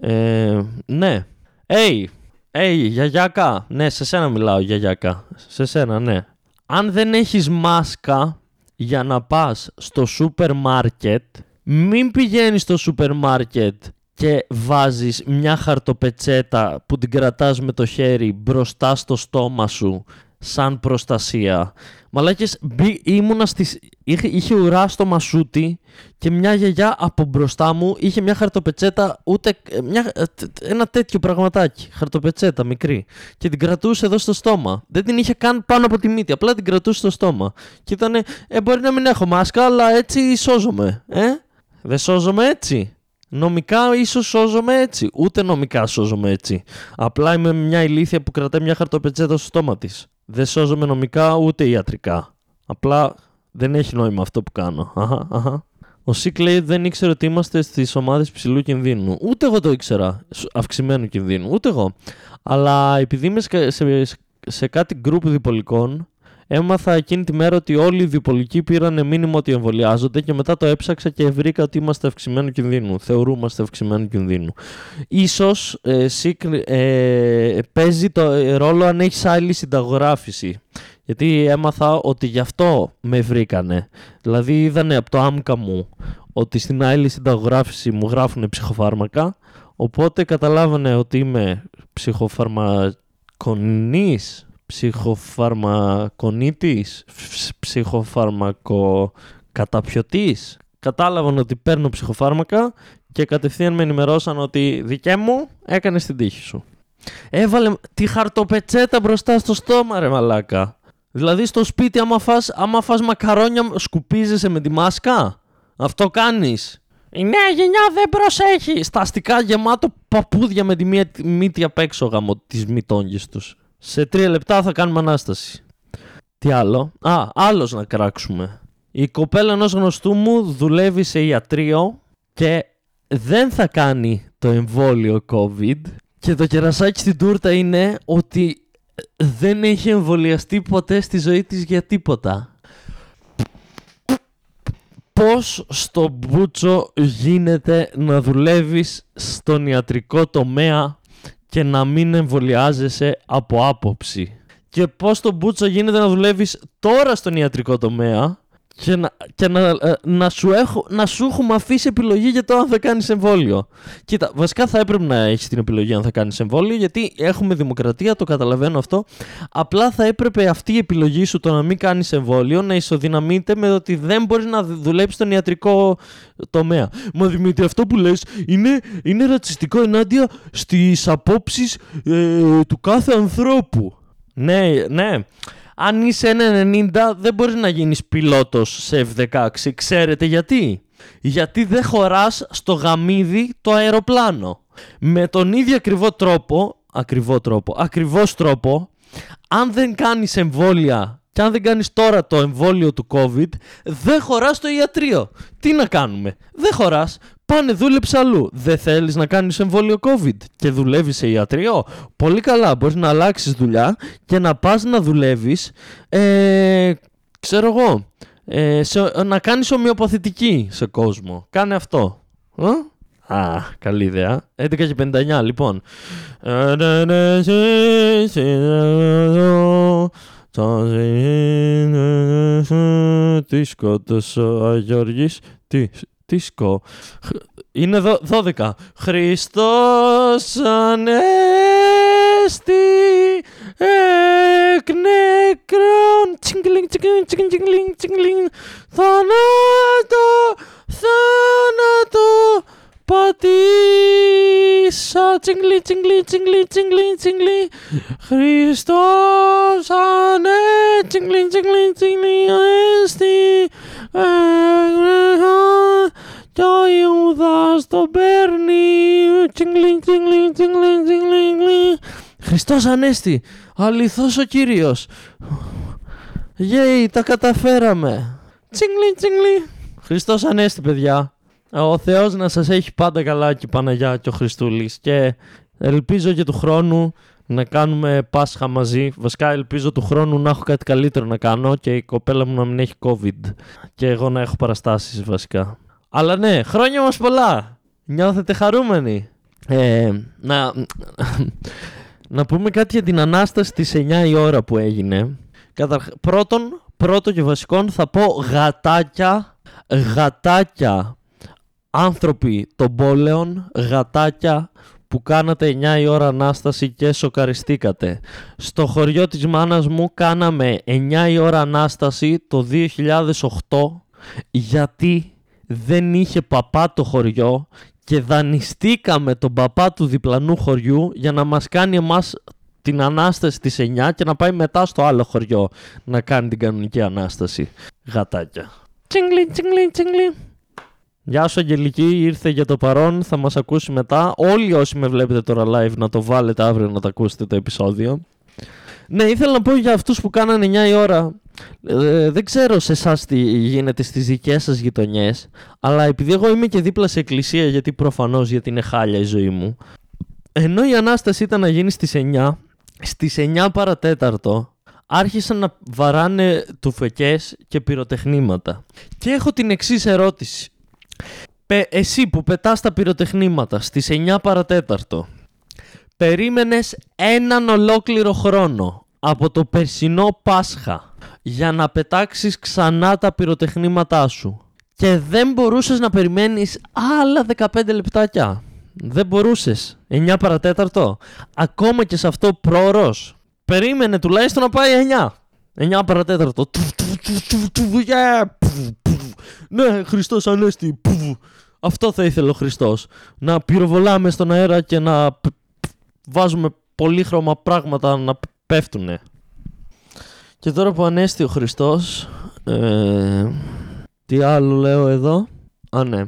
Ε, ναι. Hey, hey, γιαγιάκα. Ναι, σε σένα μιλάω, γιαγιάκα. Σε σένα, ναι. Αν δεν έχεις μάσκα για να πας στο σούπερ μάρκετ, μην πηγαίνεις στο σούπερ μάρκετ και βάζεις μια χαρτοπετσέτα που την κρατάς με το χέρι μπροστά στο στόμα σου σαν προστασία. Μαλάκες, ήμουνα στις... Είχε, είχε ουρά στο μασούτι και μια γιαγιά από μπροστά μου είχε μια χαρτοπετσέτα, ούτε μια, ένα τέτοιο πραγματάκι, χαρτοπετσέτα μικρή. Και την κρατούσε εδώ στο στόμα. Δεν την είχε καν πάνω από τη μύτη, απλά την κρατούσε στο στόμα. Και ήταν, ε, μπορεί να μην έχω μάσκα, αλλά έτσι σώζομαι. Ε, δεν σώζομαι έτσι. Νομικά ίσως σώζομαι έτσι. Ούτε νομικά σώζομαι έτσι. Απλά είμαι μια ηλίθεια που κρατάει μια χαρτοπετσέτα στο στόμα της. Δεν σώζομαι νομικά ούτε ιατρικά. Απλά δεν έχει νόημα αυτό που κάνω. Αχα, αχα. Ο Σικ λέει δεν ήξερε ότι είμαστε στις ομάδες ψηλού κινδύνου. Ούτε εγώ το ήξερα. Αυξημένου κινδύνου. Ούτε εγώ. Αλλά επειδή είμαι σε, σε, σε κάτι γκρουπ διπολικών, έμαθα εκείνη τη μέρα ότι όλοι οι διπολικοί πήραν μήνυμα ότι εμβολιάζονται και μετά το έψαξα και βρήκα ότι είμαστε αυξημένου κινδύνου. Θεωρούμαστε αυξημένου κινδύνου. Ίσως ε, ε, παίζει το ρόλο αν έχεις άλλη συνταγογράφηση. Γιατί έμαθα ότι γι' αυτό με βρήκανε. Δηλαδή είδανε από το άμκα μου ότι στην άλλη συνταγογράφηση μου γράφουν ψυχοφάρμακα. Οπότε καταλάβανε ότι είμαι ψυχοφαρμακονής ψυχοφαρμακονίτης, ψυχοφαρμακοκαταπιωτής. Κατάλαβαν ότι παίρνω ψυχοφάρμακα και κατευθείαν με ενημερώσαν ότι δικέ μου έκανε την τύχη σου. Έβαλε τη χαρτοπετσέτα μπροστά στο στόμα ρε μαλάκα. Δηλαδή στο σπίτι άμα φας, άμα φας μακαρόνια σκουπίζεσαι με τη μάσκα; Αυτό κάνεις. Η νέα γενιά δεν προσέχει. Στα αστικά γεμάτο παπούδια με τη μύτη απ' έξω γαμώ τις μυτόγγες τους. Σε τρία λεπτά θα κάνουμε ανάσταση. Τι άλλο; Α, άλλος να κράξουμε. Η κοπέλα ενός γνωστού μου δουλεύει σε ιατρείο και δεν θα κάνει το εμβόλιο COVID και το κερασάκι στην τούρτα είναι ότι δεν έχει εμβολιαστεί ποτέ στη ζωή της για τίποτα. Πώς στο Μπούτσο γίνεται να δουλεύεις στον ιατρικό τομέα και να μην εμβολιάζεσαι από άποψη. και πώς το Μπούτσο γίνεται να δουλεύεις τώρα στον ιατρικό τομέα και, να, και να, ε, να, σου έχω, να σου έχουμε αφήσει επιλογή για το αν θα κάνεις εμβόλιο. Κοίτα, βασικά θα έπρεπε να έχεις την επιλογή αν θα κάνεις εμβόλιο, γιατί έχουμε δημοκρατία, το καταλαβαίνω αυτό. Απλά θα έπρεπε αυτή η επιλογή σου το να μην κάνεις εμβόλιο να ισοδυναμείται με το ότι δεν μπορείς να δουλέψεις στον ιατρικό τομέα. Μα Δημήτρη, αυτό που λες είναι, είναι ρατσιστικό ενάντια στις απόψεις ε, του κάθε ανθρώπου. Ναι, ναι αν είσαι 1,90 δεν μπορείς να γίνεις πιλότος σε F-16. Ξέρετε γιατί; Γιατί δεν χωράς στο γαμίδι το αεροπλάνο. Με τον ίδιο ακριβό τρόπο, ακριβό τρόπο, ακριβώς τρόπο, αν δεν κάνεις εμβόλια και αν δεν κάνεις τώρα το εμβόλιο του COVID, δεν χωράς στο ιατρείο. Τι να κάνουμε; Δεν χωράς. Πάνε δούλεψε αλλού. Δεν θέλεις να κάνεις εμβόλιο COVID και δουλεύεις σε ιατρείο. Πολύ καλά. Μπορείς να αλλάξεις δουλειά και να πας να δουλεύεις, ε, ξέρω εγώ, ε, να κάνεις ομοιοπαθητική σε κόσμο. Κάνε αυτό. Ε? Α, καλή ιδέα. 11 και 59, λοιπόν. Τι σκότωσε ο Γιώργης, τι, τι σκο... Είναι δω, 12. Χριστός Ανέστη εκ νεκρών. Τσιγκλινγκ, τσιγκλινγκ, τσιγκλινγκ, τσιγκλινγκ θάνατο, θάνατο πατήσα τσιγκλι, τσιγκλι, τσιγκλι, τσιγκλι, τσιγκλι. Χριστός ανέ τσιγκλι, τσιγκλι, τσιγκλι Ανέστη. Και ο Ιούδας τον παίρνει. Τσιγκλι, τσιγκλι, τσιγκλι, τσιγκλι Χριστός Ανέστη αληθώς ο Κύριος. Γεια, τα καταφέραμε. Τσιγκλι, τσιγκλι. Χριστός Ανέστη παιδιά ο Θεός να σας έχει πάντα καλά και Παναγιά και ο Χριστούλης και ελπίζω και του χρόνου να κάνουμε Πάσχα μαζί. Βασικά ελπίζω του χρόνου να έχω κάτι καλύτερο να κάνω και η κοπέλα μου να μην έχει COVID και εγώ να έχω παραστάσεις βασικά. Αλλά ναι, χρόνια μας πολλά. Νιώθετε χαρούμενοι; Ε, να, να πούμε κάτι για την Ανάσταση της 9 η ώρα που έγινε. Καταρχ... Πρώτον, πρώτο και βασικό θα πω γατάκια, γατάκια άνθρωποι των πόλεων, γατάκια που κάνατε 9 η ώρα Ανάσταση και σοκαριστήκατε. Στο χωριό της μάνας μου κάναμε 9 η ώρα Ανάσταση το 2008 γιατί δεν είχε παπά το χωριό και δανειστήκαμε τον παπά του διπλανού χωριού για να μας κάνει εμάς την Ανάσταση της 9 και να πάει μετά στο άλλο χωριό να κάνει την κανονική Ανάσταση. Γατάκια. Τσιγκλι, τσιγκλι, τσιγκλι. Γεια σου Αγγελική, ήρθε για το παρόν, θα μας ακούσει μετά. Όλοι όσοι με βλέπετε τώρα live να το βάλετε αύριο να το ακούσετε το επεισόδιο. Ναι, ήθελα να πω για αυτούς που κάνανε 9 η ώρα. Ε, δεν ξέρω σε εσάς τι γίνεται στις δικές σας γειτονιές, αλλά επειδή εγώ είμαι και δίπλα σε εκκλησία, γιατί προφανώς γιατί είναι χάλια η ζωή μου, ενώ η Ανάσταση ήταν να γίνει στις 9, στις 9 παρατέταρτο άρχισαν να βαράνε τουφεκές και πυροτεχνήματα. Και έχω την εξής ερώτηση εσύ που πετάς τα πυροτεχνήματα στις 9 παρατέταρτο περίμενες έναν ολόκληρο χρόνο από το περσινό Πάσχα για να πετάξεις ξανά τα πυροτεχνήματά σου και δεν μπορούσες να περιμένεις άλλα 15 λεπτάκια. Δεν μπορούσες. 9 παρατέταρτο. Ακόμα και σε αυτό πρόωρος. Περίμενε τουλάχιστον να πάει 9. 9 παρατέταρτο. Ναι, Χριστός Ανέστη. Αυτό θα ήθελε ο Χριστός. Να πυροβολάμε στον αέρα και να βάζουμε πολύχρωμα πράγματα να πέφτουνε. Και τώρα που ανέστη ο Χριστός, ε, τι άλλο λέω εδώ, α ναι,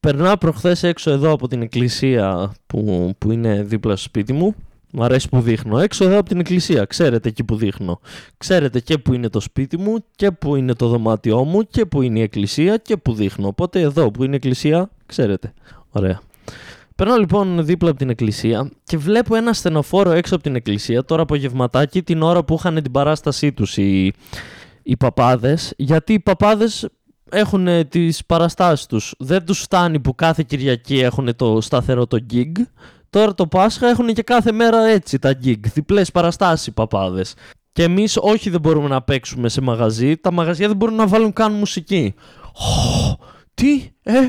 περνάω προχθές έξω εδώ από την εκκλησία που, που είναι δίπλα στο σπίτι μου Μ' αρέσει που δείχνω. Έξω εδώ από την εκκλησία. Ξέρετε εκεί που δείχνω. Ξέρετε και που είναι το σπίτι μου και που είναι το δωμάτιό μου και που είναι η εκκλησία και που δείχνω. Οπότε εδώ που είναι η εκκλησία, ξέρετε. Ωραία. Περνάω λοιπόν δίπλα από την εκκλησία και βλέπω ένα στενοφόρο έξω από την εκκλησία τώρα απογευματάκι την ώρα που είχαν την παράστασή τους οι, οι παπάδες γιατί οι παπάδες έχουν τις παραστάσεις τους. Δεν τους φτάνει που κάθε Κυριακή έχουν το σταθερό το gig Τώρα το Πάσχα έχουν και κάθε μέρα έτσι τα gig, διπλές παραστάσεις οι παπάδες. Και εμείς όχι δεν μπορούμε να παίξουμε σε μαγαζί, τα μαγαζιά δεν μπορούν να βάλουν καν μουσική. Τι, ε, <laughs>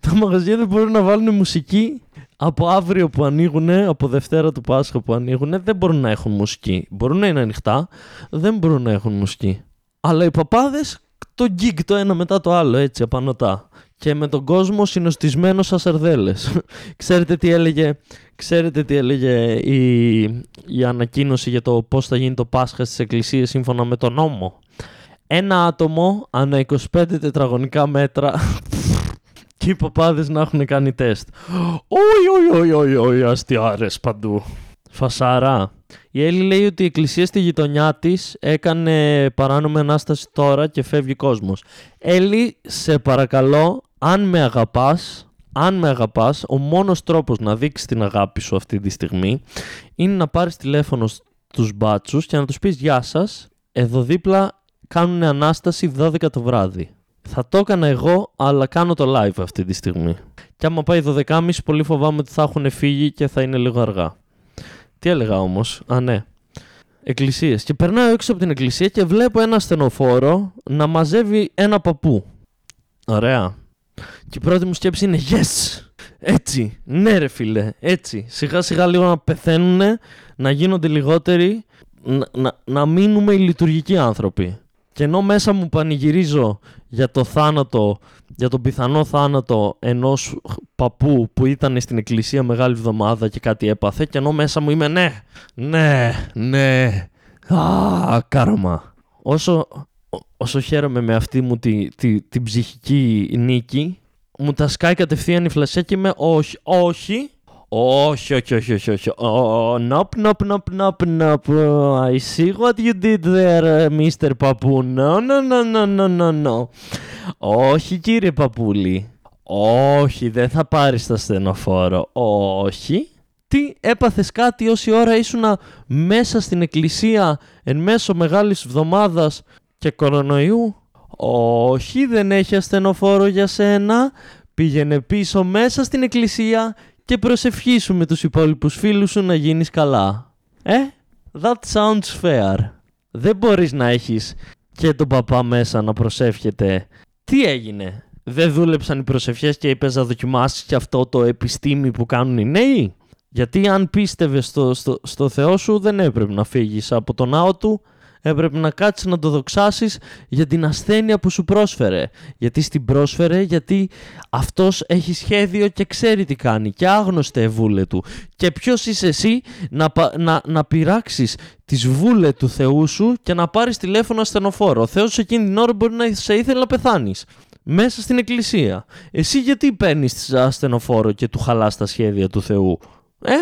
τα μαγαζιά δεν μπορούν να βάλουν μουσική από αύριο που ανοίγουν, από Δευτέρα του Πάσχα που ανοίγουν, δεν μπορούν να έχουν μουσική. Μπορούν να είναι ανοιχτά, δεν μπορούν να έχουν μουσική. Αλλά οι παπάδες το γκίγκ το ένα μετά το άλλο, έτσι απανοτά. Και με τον κόσμο συνοστισμένο σαν σαρδέλες. ξέρετε τι έλεγε, ξέρετε τι έλεγε η, η ανακοίνωση για το πώς θα γίνει το Πάσχα στις εκκλησίες σύμφωνα με τον νόμο. Ένα άτομο ανά 25 τετραγωνικά μέτρα και οι παπάδες να έχουν κάνει τεστ. Oi, oi, oi, oi, oi, αστιάρες παντού. Φασάρα. Η Έλλη λέει ότι η εκκλησία στη γειτονιά της έκανε παράνομη ανάσταση τώρα και φεύγει κόσμος. Έλλη, σε παρακαλώ, αν με αγαπάς, αν με αγαπάς, ο μόνος τρόπος να δείξεις την αγάπη σου αυτή τη στιγμή είναι να πάρεις τηλέφωνο στους μπάτσους και να τους πεις «Γεια σας, εδώ δίπλα κάνουν ανάσταση 12 το βράδυ». Θα το έκανα εγώ, αλλά κάνω το live αυτή τη στιγμή. Και άμα πάει 12.30, πολύ φοβάμαι ότι θα έχουν φύγει και θα είναι λίγο αργά. Τι έλεγα όμως, Α, ναι. Εκκλησίες. Και περνάω έξω από την εκκλησία και βλέπω ένα στενοφόρο να μαζεύει ένα παππού. Ωραία. Και η πρώτη μου σκέψη είναι yes! Έτσι. Ναι, ρε φίλε. Έτσι. Σιγά σιγά λίγο να πεθαίνουν, να γίνονται λιγότεροι, να, να, να μείνουμε οι λειτουργικοί άνθρωποι. Και ενώ μέσα μου πανηγυρίζω για το θάνατο, για τον πιθανό θάνατο ενός παππού που ήταν στην εκκλησία Μεγάλη Εβδομάδα και κάτι έπαθε και ενώ μέσα μου είμαι ναι, ναι, ναι, α, κάραμα. Όσο, όσο χαίρομαι με αυτή μου τη, τη, την ψυχική νίκη, μου τα σκάει κατευθείαν η φλασιά και είμαι όχι, όχι, όχι, όχι, όχι, όχι, όχι. Oh, nope, nope, nope, nope, nope. I see what you did there, Mr. Παππού. No, no, no, no, no, no, no. Όχι, κύριε Παππούλη. Όχι, δεν θα πάρεις τα στενοφόρο. Όχι. Τι, έπαθες κάτι όση ώρα ήσουν μέσα στην εκκλησία εν μέσω μεγάλης εβδομάδας και κορονοϊού; Όχι, δεν έχει ασθενοφόρο για σένα. Πήγαινε πίσω μέσα στην εκκλησία και προσευχήσου με τους υπόλοιπους φίλους σου να γίνεις καλά. Ε, that sounds fair. Δεν μπορείς να έχεις και τον παπά μέσα να προσεύχεται. Τι έγινε, δεν δούλεψαν οι προσευχές και είπες να δοκιμάσεις και αυτό το επιστήμη που κάνουν οι νέοι; Γιατί αν πίστευες στο, στο, στο Θεό σου δεν έπρεπε να φύγεις από τον ναό του έπρεπε να κάτσεις να το δοξάσεις για την ασθένεια που σου πρόσφερε. Γιατί στην πρόσφερε, γιατί αυτός έχει σχέδιο και ξέρει τι κάνει και άγνωστε βούλε του. Και ποιος είσαι εσύ να, να, να πειράξεις τις βούλε του Θεού σου και να πάρεις τηλέφωνο ασθενοφόρο. Ο Θεός εκείνη την ώρα μπορεί να σε ήθελε να πεθάνεις. Μέσα στην εκκλησία. Εσύ γιατί παίρνεις ασθενοφόρο και του χαλάς τα σχέδια του Θεού; Ε,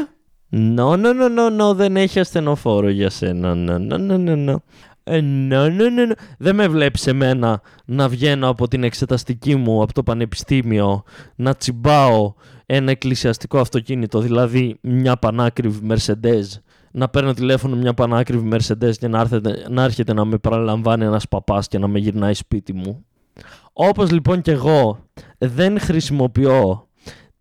No, no, no, no, no, δεν έχει ασθενοφόρο για σένα. No, no, no, no, no. Ε, no, no, no, no. Δεν με βλέπεις εμένα να βγαίνω από την εξεταστική μου, από το πανεπιστήμιο, να τσιμπάω ένα εκκλησιαστικό αυτοκίνητο, δηλαδή μια πανάκριβη Mercedes, να παίρνω τηλέφωνο μια πανάκριβη Mercedes και να, έρθετε, να έρχεται να με παραλαμβάνει ένας παπάς και να με γυρνάει σπίτι μου. Όπως λοιπόν και εγώ δεν χρησιμοποιώ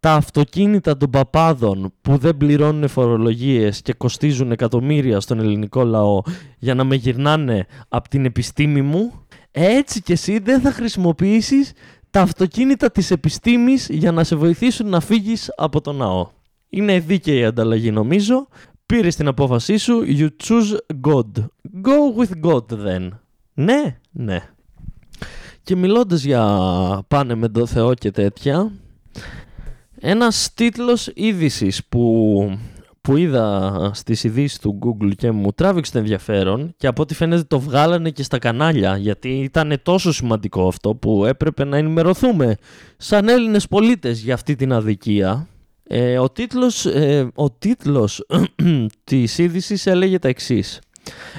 τα αυτοκίνητα των παπάδων που δεν πληρώνουν φορολογίες και κοστίζουν εκατομμύρια στον ελληνικό λαό για να με γυρνάνε από την επιστήμη μου, έτσι κι εσύ δεν θα χρησιμοποιήσεις τα αυτοκίνητα της επιστήμης για να σε βοηθήσουν να φύγεις από τον ναό. Είναι δίκαιη η ανταλλαγή νομίζω. Πήρες την απόφασή σου, you choose God. Go with God then. Ναι, ναι. Και μιλώντας για πάνε με το Θεό και τέτοια, ένας τίτλος είδησης που, που είδα στις ειδήσεις του Google και μου τράβηξε το ενδιαφέρον και από ό,τι φαίνεται το βγάλανε και στα κανάλια γιατί ήταν τόσο σημαντικό αυτό που έπρεπε να ενημερωθούμε σαν Έλληνες πολίτες για αυτή την αδικία. Ε, ο τίτλος, ε, ο τίτλος <clears throat> της είδησης έλεγε τα εξής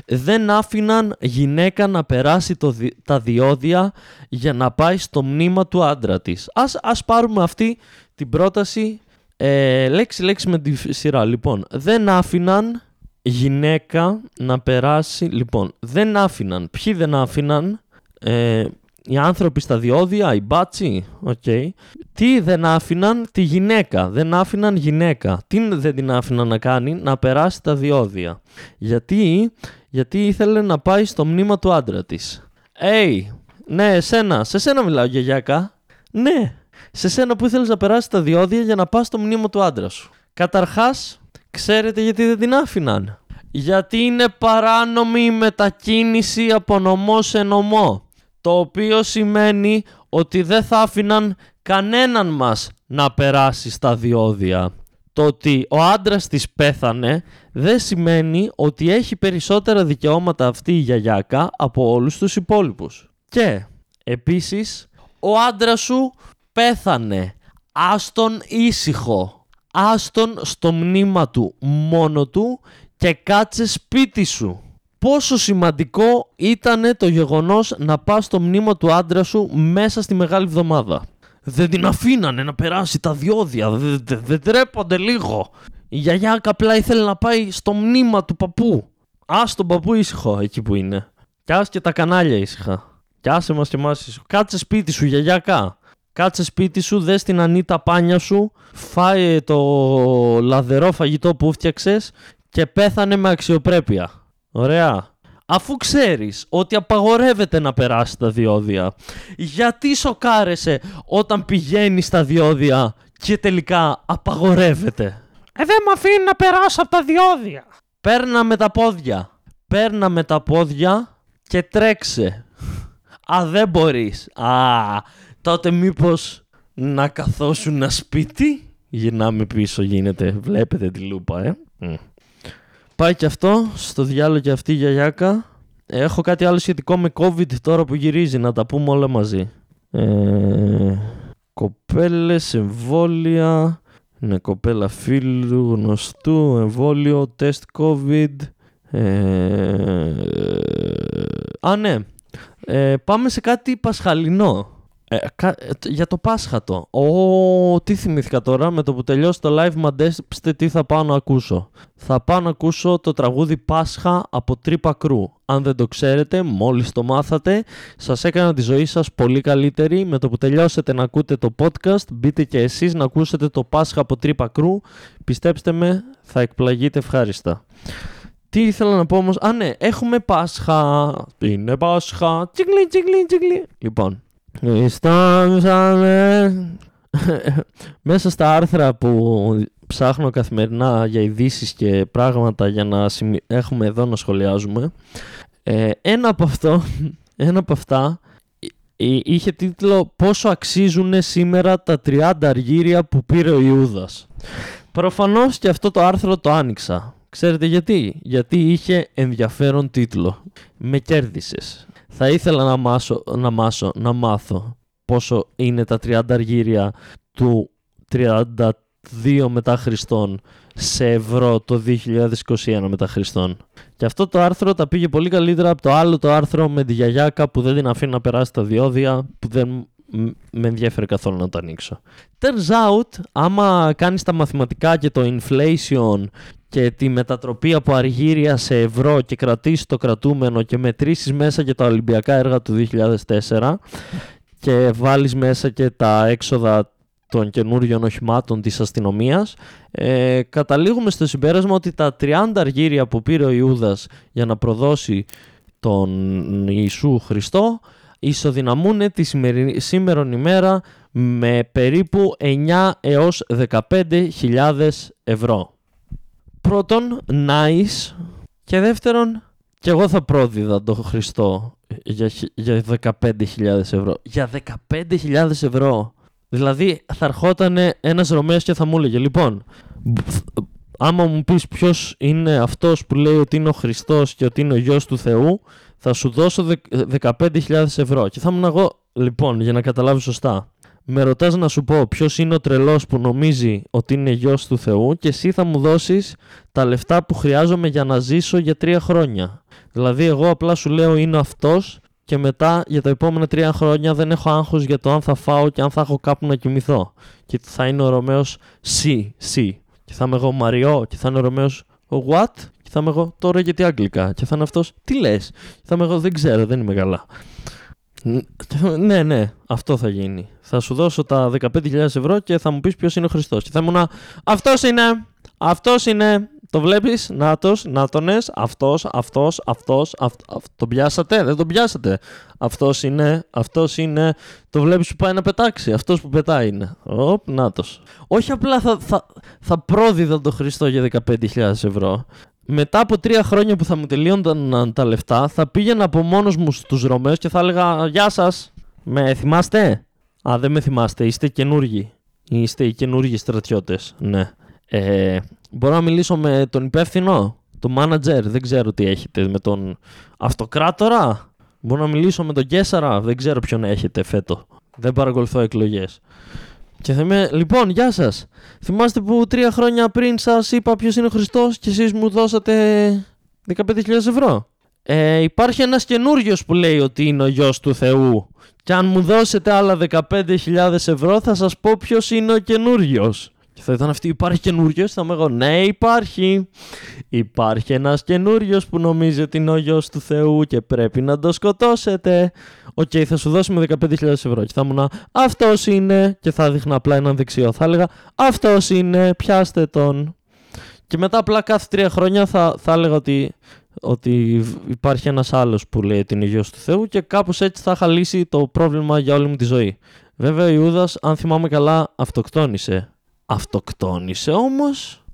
δεν άφηναν γυναίκα να περάσει το, τα διόδια για να πάει στο μνήμα του άντρα της. Ας, ας πάρουμε αυτή την πρόταση ε, λέξη λέξη με τη σειρά. Λοιπόν, δεν άφηναν γυναίκα να περάσει... Λοιπόν, δεν άφηναν. Ποιοι δεν άφηναν... Ε, οι άνθρωποι στα διόδια, οι μπάτσι, okay, Τι δεν άφηναν; Τη γυναίκα. Δεν άφηναν γυναίκα. Τι δεν την άφηναν να κάνει, να περάσει τα διόδια. Γιατί, γιατί ήθελε να πάει στο μνήμα του άντρα της. Hey, ναι, εσένα. Σε σένα μιλάω, γιαγιάκα. Ναι, σε σένα που ήθελες να περάσει τα διόδια για να πας στο μνήμα του άντρα σου. Καταρχάς, ξέρετε γιατί δεν την άφηναν. Γιατί είναι παράνομη η μετακίνηση από νομό σε νομό. Το οποίο σημαίνει ότι δεν θα άφηναν κανέναν μας να περάσει στα διόδια. Το ότι ο άντρας της πέθανε δεν σημαίνει ότι έχει περισσότερα δικαιώματα αυτή η γιαγιάκα από όλους τους υπόλοιπους. Και επίσης ο άντρας σου πέθανε. Άστον ήσυχο. Άστον στο μνήμα του μόνο του και κάτσε σπίτι σου. Πόσο σημαντικό ήταν το γεγονός να πας στο μνήμα του άντρα σου μέσα στη Μεγάλη Εβδομάδα. Δεν την αφήνανε να περάσει τα διόδια, δεν δε, δε τρέπονται λίγο. Η γιαγιά απλά ήθελε να πάει στο μνήμα του παππού. Ας τον παππού ήσυχο εκεί που είναι. Κι ας και τα κανάλια ήσυχα. Κι άσε μας και εμάς ήσυχο. Κάτσε σπίτι σου γιαγιάκα. Κάτσε σπίτι σου, δες την ανίτα πάνια σου, φάε το λαδερό φαγητό που φτιάξες και πέθανε με αξιοπρέπεια. Ωραία. Αφού ξέρεις ότι απαγορεύεται να περάσει τα διόδια, γιατί σοκάρεσαι όταν πηγαίνεις στα διόδια και τελικά απαγορεύεται; Ε, δεν με αφήνει να περάσω από τα διόδια. Παίρνα με τα πόδια. Παίρνα με τα πόδια και τρέξε. Α, δεν μπορείς. Α, τότε μήπως να καθόσουν ένα σπίτι. Γυρνάμε πίσω γίνεται. Βλέπετε τη λούπα, ε. Πάει και αυτό, στο διάλογο και αυτή η γιαγιάκα. Έχω κάτι άλλο σχετικό με COVID τώρα που γυρίζει, να τα πούμε όλα μαζί. Ε, κοπέλες, εμβόλια, είναι κοπέλα φίλου, γνωστού, εμβόλιο, τεστ COVID. Ε, α, ναι. Ε, πάμε σε κάτι πασχαλινό. Ε, για το Πάσχατο. Ω, τι θυμήθηκα τώρα, με το που τελειώσει το live μαντέψτε τι θα πάω να ακούσω. Θα πάω να ακούσω το τραγούδι Πάσχα από Τρύπα Κρού. Αν δεν το ξέρετε, μόλις το μάθατε, σας έκανα τη ζωή σας πολύ καλύτερη. Με το που τελειώσετε να ακούτε το podcast, μπείτε και εσείς να ακούσετε το Πάσχα από Τρύπα Κρού. Πιστέψτε με, θα εκπλαγείτε ευχάριστα. Τι ήθελα να πω όμως, α ναι, έχουμε Πάσχα, είναι Πάσχα, τσιγκλι, τσιγκλι, τσιγκλι. Λοιπόν, <laughs> μέσα στα άρθρα που ψάχνω καθημερινά για ειδήσεις και πράγματα για να έχουμε εδώ να σχολιάζουμε ε, ένα από αυτό <laughs> ένα από αυτά είχε τίτλο «Πόσο αξίζουν σήμερα τα 30 αργύρια που πήρε ο Ιούδας». Προφανώς και αυτό το άρθρο το άνοιξα. Ξέρετε γιατί; Γιατί είχε ενδιαφέρον τίτλο. Με κέρδισες θα ήθελα να, μάσω, να, μάσω, να μάθω πόσο είναι τα 30 αργύρια του 32 μετά Χριστόν σε ευρώ το 2021 μετά Χριστόν. Και αυτό το άρθρο τα πήγε πολύ καλύτερα από το άλλο το άρθρο με τη γιαγιάκα που δεν την αφήνει να περάσει τα διόδια που δεν με ενδιαφέρει καθόλου να το ανοίξω. Turns out, άμα κάνεις τα μαθηματικά και το inflation και τη μετατροπή από αργύρια σε ευρώ και κρατήσει το κρατούμενο και μετρήσεις μέσα και τα Ολυμπιακά έργα του 2004 και βάλεις μέσα και τα έξοδα των καινούριων οχημάτων της αστυνομίας ε, καταλήγουμε στο συμπέρασμα ότι τα 30 αργύρια που πήρε ο Ιούδας για να προδώσει τον Ιησού Χριστό ισοδυναμούν τη σημερινή, σήμερον ημέρα με περίπου 9 έως 15.000 ευρώ πρώτον, nice. Και δεύτερον, και εγώ θα πρόδιδα το Χριστό για, για 15.000 ευρώ. Για 15.000 ευρώ. Δηλαδή θα ερχόταν ένας Ρωμαίος και θα μου έλεγε λοιπόν άμα μου πεις ποιος είναι αυτός που λέει ότι είναι ο Χριστός και ότι είναι ο γιος του Θεού θα σου δώσω 15.000 ευρώ και θα ήμουν εγώ λοιπόν για να καταλάβεις σωστά με ρωτάς να σου πω ποιος είναι ο τρελός που νομίζει ότι είναι γιος του Θεού και εσύ θα μου δώσεις τα λεφτά που χρειάζομαι για να ζήσω για τρία χρόνια. Δηλαδή εγώ απλά σου λέω είναι αυτός και μετά για τα επόμενα τρία χρόνια δεν έχω άγχος για το αν θα φάω και αν θα έχω κάπου να κοιμηθώ. Και θα είναι ο Ρωμαίος «Σι, σι». Και θα είμαι εγώ Μαριό και θα είναι ο Ρωμαίος «What» και θα είμαι εγώ «Τώρα γιατί Αγγλικά» και θα είναι αυτός «Τι λες» και θα είμαι εγώ «Δεν ξέρω, δεν είμαι καλά». Ναι, ναι, αυτό θα γίνει. Θα σου δώσω τα 15.000 ευρώ και θα μου πεις ποιος είναι ο Χριστός. Και θα ήμουν. Αυτός είναι! Αυτός είναι! Το βλέπεις, Νάτο, Νάτονε, αυτός, αυτός, αυτός. Το πιάσατε, δεν τον πιάσατε. Αυτός είναι, αυτός είναι. Το βλέπεις που πάει να πετάξει. Αυτός που πετάει είναι. Οπ, Νάτο. Όχι απλά θα, θα, θα πρόδιδα τον Χριστό για 15.000 ευρώ. Μετά από τρία χρόνια που θα μου τελείωναν τα λεφτά, θα πήγαινα από μόνος μου στους Ρωμαίους και θα έλεγα Γεια σας, με θυμάστε; Α, δεν με θυμάστε, είστε καινούργοι. Είστε οι καινούργοι στρατιώτες. Ναι. Ε, μπορώ να μιλήσω με τον υπεύθυνο, τον manager, δεν ξέρω τι έχετε. Με τον αυτοκράτορα, μπορώ να μιλήσω με τον Κέσσαρα, δεν ξέρω ποιον έχετε φέτο. Δεν παρακολουθώ εκλογές. Και θα είμαι, λοιπόν, γεια σας. Θυμάστε που τρία χρόνια πριν σας είπα ποιος είναι ο Χριστός και εσείς μου δώσατε 15.000 ευρώ. Ε, υπάρχει ένας καινούριος που λέει ότι είναι ο γιο του Θεού. Και αν μου δώσετε άλλα 15.000 ευρώ θα σας πω ποιος είναι ο καινούριος. Και θα ήταν αυτή, υπάρχει καινούριο, θα 'μουν εγώ, ναι υπάρχει. Υπάρχει ένας καινούριος που νομίζει ότι είναι ο γιος του Θεού και πρέπει να το σκοτώσετε. OK, okay, θα σου δώσουμε 15.000 ευρώ. Και θα ήμουν, αυτός είναι. Και θα δείχνα απλά έναν δεξιό. Θα έλεγα, αυτός είναι, πιάστε τον. Και μετά απλά κάθε τρία χρόνια θα, θα έλεγα ότι, ότι υπάρχει ένας άλλος που λέει ότι είναι γιος του Θεού και κάπως έτσι θα είχα λύσει το πρόβλημα για όλη μου τη ζωή. Βέβαια ο Ιούδας, αν θυμάμαι καλά, αυτοκτόνησε Αυτοκτόνησε όμως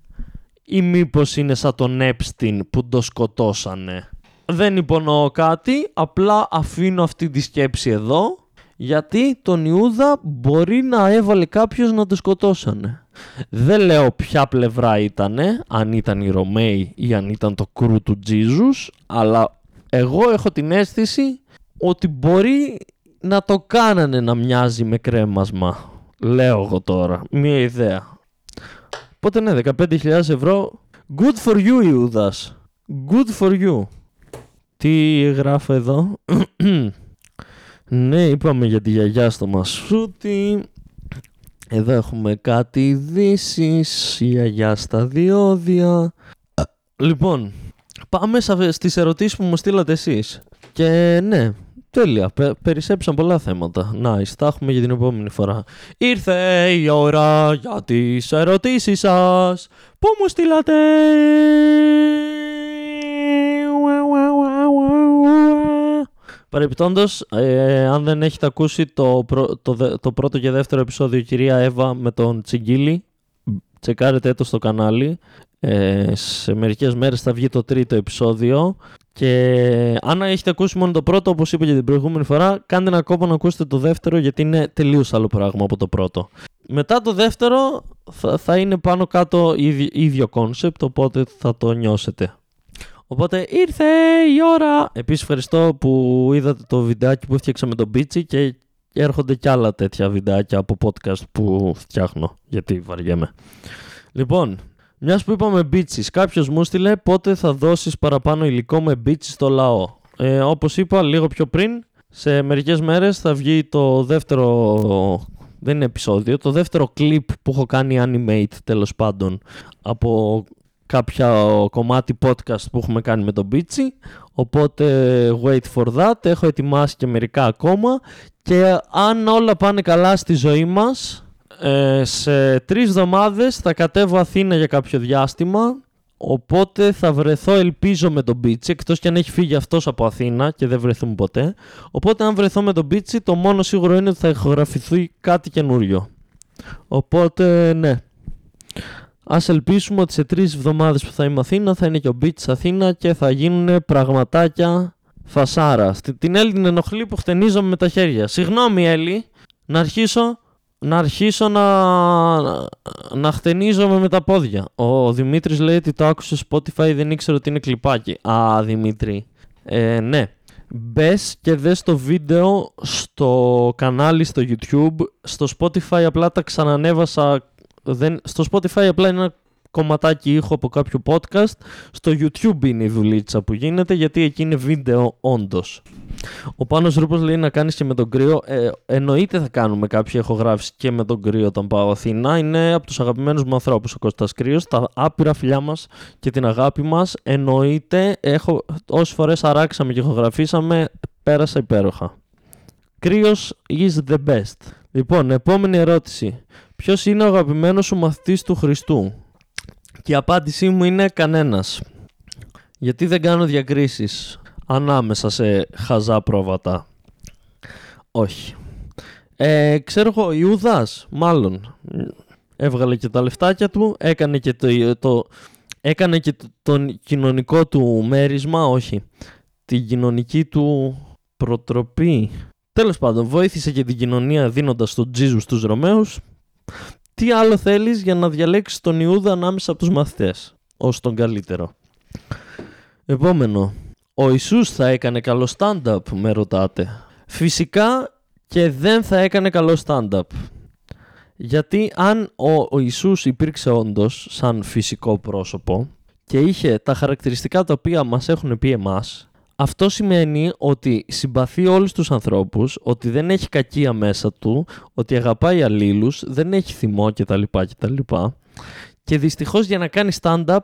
ή μήπως είναι σαν τον Epstein που το σκοτώσανε. Δεν υπονοώ κάτι, απλά αφήνω αυτή τη σκέψη εδώ γιατί τον Ιούδα μπορεί να έβαλε κάποιος να το σκοτώσανε. Δεν λέω ποια πλευρά ήτανε, αν ήταν οι Ρωμαίοι ή αν ήταν το κρού του Τζίζους, αλλά εγώ έχω την αίσθηση ότι μπορεί να το κάνανε να μοιάζει με κρέμασμα. Λέω εγώ τώρα. Μία ιδέα. Οπότε ναι, 15.000 ευρώ. Good for you, Ιούδας. Good for you. Τι γράφω εδώ; <clears throat> ναι, είπαμε για τη γιαγιά στο Μασούτι. Εδώ έχουμε κάτι ειδήσεις. Η γιαγιά στα διόδια. Λοιπόν, πάμε στις ερωτήσεις που μου στείλατε εσείς. Και ναι, Τέλεια. Πε, περισσέψαν πολλά θέματα. Nice. Τα έχουμε για την επόμενη φορά. Ήρθε η ώρα για τις ερωτήσεις σας. Πού μου στείλατε; Παρεπιπτόντω, ε, αν δεν έχετε ακούσει το, το, το πρώτο και δεύτερο επεισόδιο, κυρία Εύα με τον Τσιγκίλη, τσεκάρετε το στο κανάλι. Ε, σε μερικές μέρες θα βγει το τρίτο επεισόδιο και αν έχετε ακούσει μόνο το πρώτο, όπως είπα και την προηγούμενη φορά, κάντε ένα κόπο να ακούσετε το δεύτερο γιατί είναι τελείως άλλο πράγμα από το πρώτο. Μετά το δεύτερο θα, θα είναι πάνω κάτω ίδιο, ίδιο concept, οπότε θα το νιώσετε. Οπότε ήρθε η ώρα! Επίσης ευχαριστώ που είδατε το βιντεάκι που έφτιαξα με τον Μπίτσι και έρχονται κι άλλα τέτοια βιντεάκια από podcast που φτιάχνω, γιατί βαριέμαι. Λοιπόν, μιας που είπαμε μπίτσι, κάποιος μου στείλε πότε θα δώσεις παραπάνω υλικό με μπίτσι στο λαό. Ε, Όπως είπα λίγο πιο πριν, σε μερικές μέρες θα βγει το δεύτερο. Δεν είναι επεισόδιο, το δεύτερο clip που έχω κάνει animate τέλος πάντων από κάποια κομμάτι podcast που έχουμε κάνει με τον Μπίτσι οπότε wait for that έχω ετοιμάσει και μερικά ακόμα και αν όλα πάνε καλά στη ζωή μας ε, σε τρεις εβδομάδες θα κατέβω Αθήνα για κάποιο διάστημα. Οπότε θα βρεθώ, ελπίζω, με τον Μπίτσι, εκτός και αν έχει φύγει αυτός από Αθήνα και δεν βρεθούμε ποτέ. Οπότε, αν βρεθώ με τον Μπίτσι, το μόνο σίγουρο είναι ότι θα ηχογραφηθεί κάτι καινούριο. Οπότε, ναι. Α ελπίσουμε ότι σε τρεις εβδομάδες που θα είμαι Αθήνα θα είναι και ο Μπίτσι Αθήνα και θα γίνουν πραγματάκια φασάρα. Την Έλλη την ενοχλεί που χτενίζομαι με τα χέρια. Συγγνώμη, Έλλη, να αρχίσω να αρχίσω να, να χτενίζομαι με τα πόδια. Ο Δημήτρης λέει ότι το άκουσε Spotify δεν ήξερε ότι είναι κλιπάκι. Α, Δημήτρη. Ε, ναι. Μπες και δες το βίντεο στο κανάλι στο YouTube. Στο Spotify απλά τα ξανανέβασα. Δεν... Στο Spotify απλά είναι ένα κομματάκι ήχο από κάποιο podcast. Στο YouTube είναι η δουλίτσα που γίνεται γιατί εκεί είναι βίντεο όντως. Ο Πάνος Ρούπος λέει να κάνεις και με τον κρύο. Ε, εννοείται θα κάνουμε κάποια ηχογράφηση και με τον κρύο όταν πάω Αθήνα. Είναι από τους αγαπημένους μου ανθρώπους ο Κώστας Κρύος. Τα άπειρα φιλιά μας και την αγάπη μας. Εννοείται, έχω, όσες φορές αράξαμε και ηχογραφήσαμε, πέρασα υπέροχα. Κρύος is the best. Λοιπόν, επόμενη ερώτηση. Ποιος είναι ο αγαπημένος σου μαθητής του Χριστού; Και η απάντησή μου είναι κανένας. Γιατί δεν κάνω διακρίσεις ανάμεσα σε χαζά πρόβατα; Όχι. Ε, ξέρω εγώ, Ιούδας, μάλλον. Έβγαλε και τα λεφτάκια του, έκανε και το, το, έκανε και το, τον κοινωνικό του μέρισμα, όχι, την κοινωνική του προτροπή. Τέλος πάντων, βοήθησε και την κοινωνία δίνοντας τον Τζίζου στους Ρωμαίους. Τι άλλο θέλεις για να διαλέξεις τον Ιούδα ανάμεσα από τους μαθητές, ως τον καλύτερο; Επόμενο. Ο Ιησούς θα έκανε καλό stand-up, με ρωτάτε. Φυσικά και δεν θα έκανε καλό stand-up. Γιατί αν ο, ο Ιησούς υπήρξε όντως σαν φυσικό πρόσωπο και είχε τα χαρακτηριστικά τα οποία μας έχουν πει εμάς, αυτό σημαίνει ότι συμπαθεί όλους τους ανθρώπους, ότι δεν έχει κακία μέσα του, ότι αγαπάει αλλήλους, δεν έχει θυμό κτλ. κτλ. Και δυστυχώς για να κάνει stand-up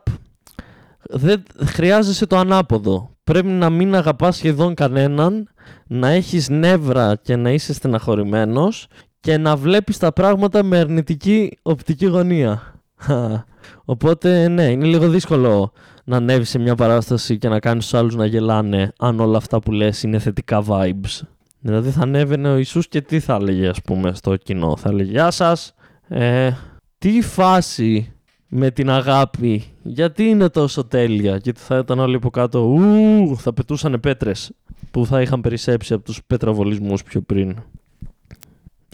δεν χρειάζεσαι το ανάποδο. Πρέπει να μην αγαπάς σχεδόν κανέναν, να έχεις νεύρα και να είσαι στεναχωρημένος και να βλέπεις τα πράγματα με αρνητική οπτική γωνία. <laughs> Οπότε ναι, είναι λίγο δύσκολο να ανέβεις σε μια παράσταση και να κάνεις τους άλλους να γελάνε αν όλα αυτά που λες είναι θετικά vibes. Δηλαδή θα ανέβαινε ο Ιησούς και τι θα έλεγε ας πούμε στο κοινό. Θα έλεγε «Γεια σας, ε, τι φάση με την αγάπη, γιατί είναι τόσο τέλεια» γιατί θα ήταν όλοι από κάτω «Ου, θα πετούσαν πέτρες» που θα είχαν περισσέψει από τους πετραβολισμούς πιο πριν.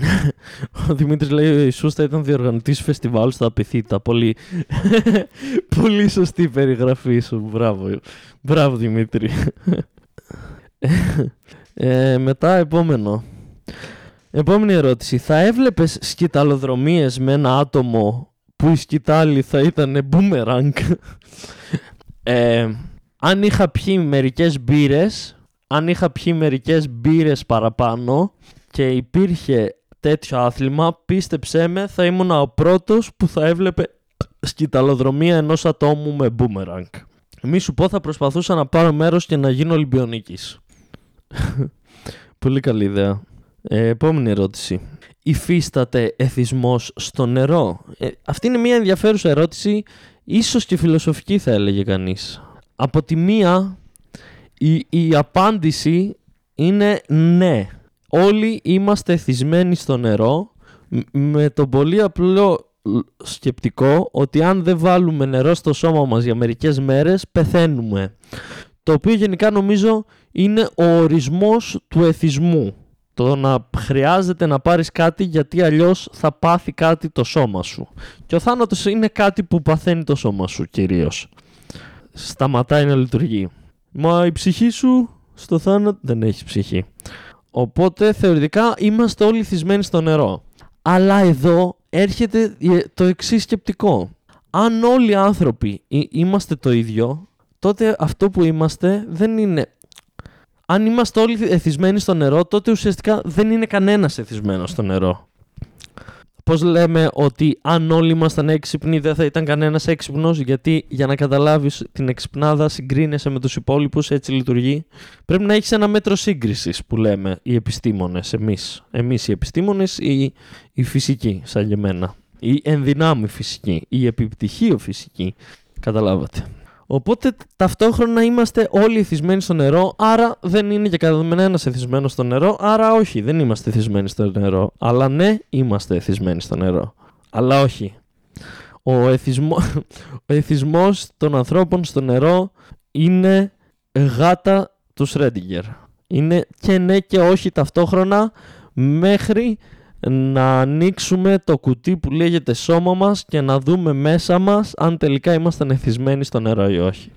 <laughs> Ο Δημήτρης λέει: Ο Ιησούς θα ήταν διοργανωτής φεστιβάλ στα Απιθύτα. Πολύ, <laughs> πολύ σωστή περιγραφή σου. Μπράβο, Μπράβο Δημήτρη. <laughs> ε, μετά, επόμενο. Επόμενη ερώτηση. Θα έβλεπες σκηταλοδρομίες με ένα άτομο που η σκητάλη θα ήταν boomerang; ε, αν είχα πιει μερικές μπύρες, αν είχα πιει μερικές μπύρες παραπάνω και υπήρχε τέτοιο άθλημα, πίστεψέ με, θα ήμουν ο πρώτος που θα έβλεπε σκηταλοδρομία ενός ατόμου με boomerang. Μη σου πω θα προσπαθούσα να πάρω μέρος και να γίνω Ολυμπιονίκης. Πολύ καλή ιδέα. Ε, επόμενη ερώτηση. Υφίσταται εθισμός στο νερό; Ε, αυτή είναι μια ενδιαφέρουσα ερώτηση, ίσως και φιλοσοφική θα έλεγε κανείς. Από τη μία, η, η απάντηση είναι ναι όλοι είμαστε εθισμένοι στο νερό με το πολύ απλό σκεπτικό ότι αν δεν βάλουμε νερό στο σώμα μας για μερικές μέρες πεθαίνουμε. Το οποίο γενικά νομίζω είναι ο ορισμός του εθισμού. Το να χρειάζεται να πάρεις κάτι γιατί αλλιώς θα πάθει κάτι το σώμα σου. Και ο θάνατος είναι κάτι που παθαίνει το σώμα σου κυρίως. Σταματάει να λειτουργεί. Μα η ψυχή σου στο θάνατο δεν έχει ψυχή. Οπότε θεωρητικά είμαστε όλοι θυσμένοι στο νερό. Αλλά εδώ έρχεται το εξής σκεπτικό. Αν όλοι οι άνθρωποι είμαστε το ίδιο, τότε αυτό που είμαστε δεν είναι... Αν είμαστε όλοι εθισμένοι στο νερό, τότε ουσιαστικά δεν είναι κανένας εθισμένος στο νερό. Πώς λέμε ότι αν όλοι ήμασταν έξυπνοι δεν θα ήταν κανένας έξυπνος, γιατί για να καταλάβεις την εξυπνάδα συγκρίνεσαι με τους υπόλοιπους, έτσι λειτουργεί. Πρέπει να έχεις ένα μέτρο σύγκρισης που λέμε οι επιστήμονες, εμείς. Εμείς οι επιστήμονες ή η φυσική, σαν και εμένα. Η ενδυνάμει φυσική, η επιπτυχίο φυσική. Καταλάβατε. Οπότε ταυτόχρονα είμαστε όλοι εθισμένοι στο νερό, άρα δεν είναι και κανένα εθισμένος στο νερό, άρα όχι, δεν είμαστε εθισμένοι στο νερό. Αλλά ναι, είμαστε εθισμένοι στο νερό. Αλλά όχι. Ο, εθισμό, <laughs> ο εθισμός των ανθρώπων στο νερό είναι γάτα του Σρέντιγκερ. Είναι και ναι και όχι ταυτόχρονα μέχρι να ανοίξουμε το κουτί που λέγεται σώμα μας και να δούμε μέσα μας αν τελικά είμαστε εθισμένοι στο νερό ή όχι.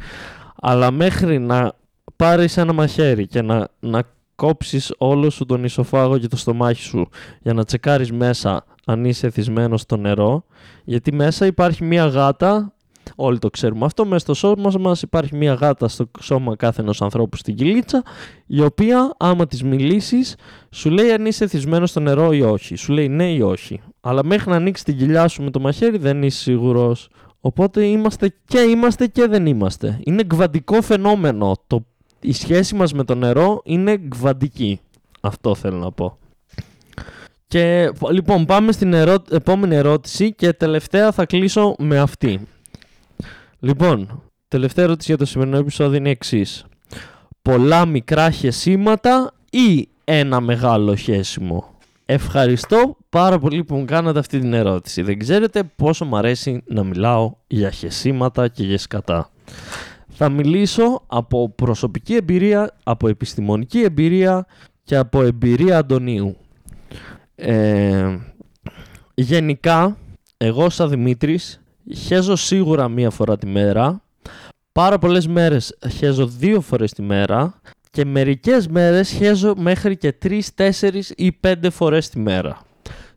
Αλλά μέχρι να πάρεις ένα μαχαίρι και να, να κόψεις όλο σου τον ισοφάγο και το στομάχι σου για να τσεκάρεις μέσα αν είσαι εθισμένο στο νερό γιατί μέσα υπάρχει μία γάτα Όλοι το ξέρουμε αυτό. Μέσα στο σώμα μας υπάρχει μια γάτα στο σώμα κάθε ενό ανθρώπου στην κυλίτσα, η οποία άμα της μιλήσεις, σου λέει αν είσαι εθισμένο στο νερό ή όχι. Σου λέει ναι ή όχι. Αλλά μέχρι να ανοίξεις την κοιλιά σου με το μαχαίρι δεν είσαι σίγουρος. Οπότε είμαστε και είμαστε και δεν είμαστε. Είναι γκβαντικό φαινόμενο. Το, η σχέση μας με το νερό είναι γκβαντική. Αυτό θέλω να πω. Και λοιπόν πάμε στην ερώ... επόμενη ερώτηση και τελευταία θα κλείσω με αυτή. Λοιπόν, τελευταία ερώτηση για το σημερινό επεισόδιο είναι εξής. Πολλά μικρά χεσήματα ή ένα μεγάλο χέσιμο; Ευχαριστώ πάρα πολύ που μου κάνατε αυτή την ερώτηση. Δεν ξέρετε πόσο μου αρέσει να μιλάω για χεσήματα και για σκατά. Θα μιλήσω από προσωπική εμπειρία, από επιστημονική εμπειρία και από εμπειρία Αντωνίου. Ε, γενικά, εγώ σαν Δημήτρης χέζω σίγουρα μία φορά τη μέρα. Πάρα πολλές μέρες χέζω δύο φορές τη μέρα και μερικές μέρες χέζω μέχρι και τρεις, τέσσερις ή πέντε φορές τη μέρα.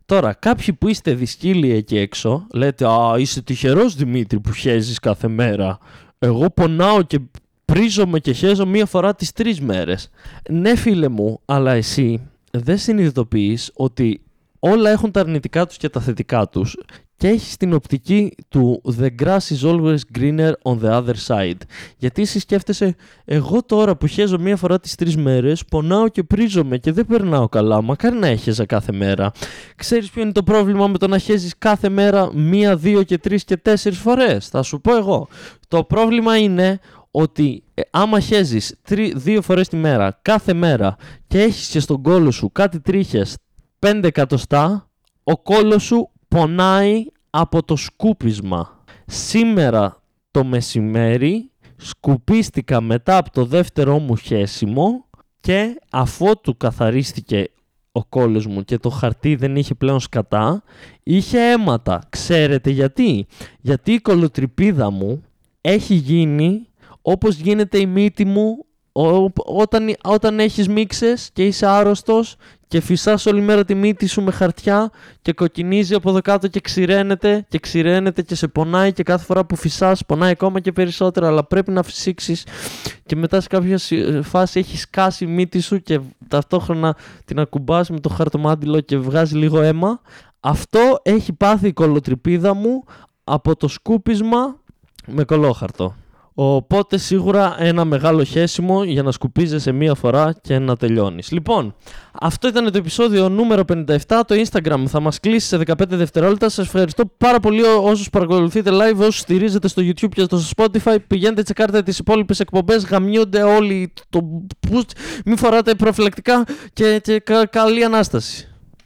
Τώρα, κάποιοι που είστε δυσκύλοι εκεί έξω, λέτε «Α, είσαι τυχερός Δημήτρη που χέζεις κάθε μέρα». Εγώ πονάω και πρίζομαι και χέζω μία φορά τις τρεις μέρες. Ναι φίλε μου, αλλά εσύ δεν συνειδητοποιείς ότι όλα έχουν τα αρνητικά τους και τα θετικά τους και έχεις την οπτική του The grass is always greener on the other side. Γιατί εσύ σκέφτεσαι, εγώ τώρα που χέζω μία φορά τις τρεις μέρες, πονάω και πρίζομαι και δεν περνάω καλά, μακάρι να έχεζα κάθε μέρα. Ξέρεις ποιο είναι το πρόβλημα με το να χέζεις κάθε μέρα μία, δύο και τρεις και τέσσερις φορές; Θα σου πω εγώ. Το πρόβλημα είναι ότι ε, άμα χέζεις τρι, δύο φορές τη μέρα, κάθε μέρα και έχεις και στον κόλο σου κάτι τρίχες 5 εκατοστά, ο κόλος σου πονάει από το σκούπισμα. Σήμερα το μεσημέρι σκουπίστηκα μετά από το δεύτερό μου χέσιμο και αφότου καθαρίστηκε ο κόλος μου και το χαρτί δεν είχε πλέον σκατά, είχε αίματα. Ξέρετε γιατί; Γιατί η κολοτρυπίδα μου έχει γίνει όπως γίνεται η μύτη μου όταν, όταν έχεις μίξες και είσαι άρρωστος και φυσάς όλη μέρα τη μύτη σου με χαρτιά και κοκκινίζει από εδώ κάτω και ξηραίνεται και ξηραίνεται και σε πονάει και κάθε φορά που φυσάς πονάει ακόμα και περισσότερο αλλά πρέπει να φυσήξεις και μετά σε κάποια φάση έχεις σκάσει η μύτη σου και ταυτόχρονα την ακουμπάς με το χαρτομάτιλο και βγάζει λίγο αίμα αυτό έχει πάθει η κολοτρυπίδα μου από το σκούπισμα με κολόχαρτο. Οπότε σίγουρα ένα μεγάλο χέσιμο για να σκουπίζεσαι μία φορά και να τελειώνεις. Λοιπόν, αυτό ήταν το επεισόδιο νούμερο 57. Το Instagram θα μας κλείσει σε 15 δευτερόλεπτα. Σας ευχαριστώ πάρα πολύ όσους παρακολουθείτε live, όσους στηρίζετε στο YouTube και στο Spotify. Πηγαίνετε, τσεκάρτε τις υπόλοιπες εκπομπές. Γαμιούνται όλοι. Το... Μην φοράτε προφυλακτικά και, και καλή Ανάσταση.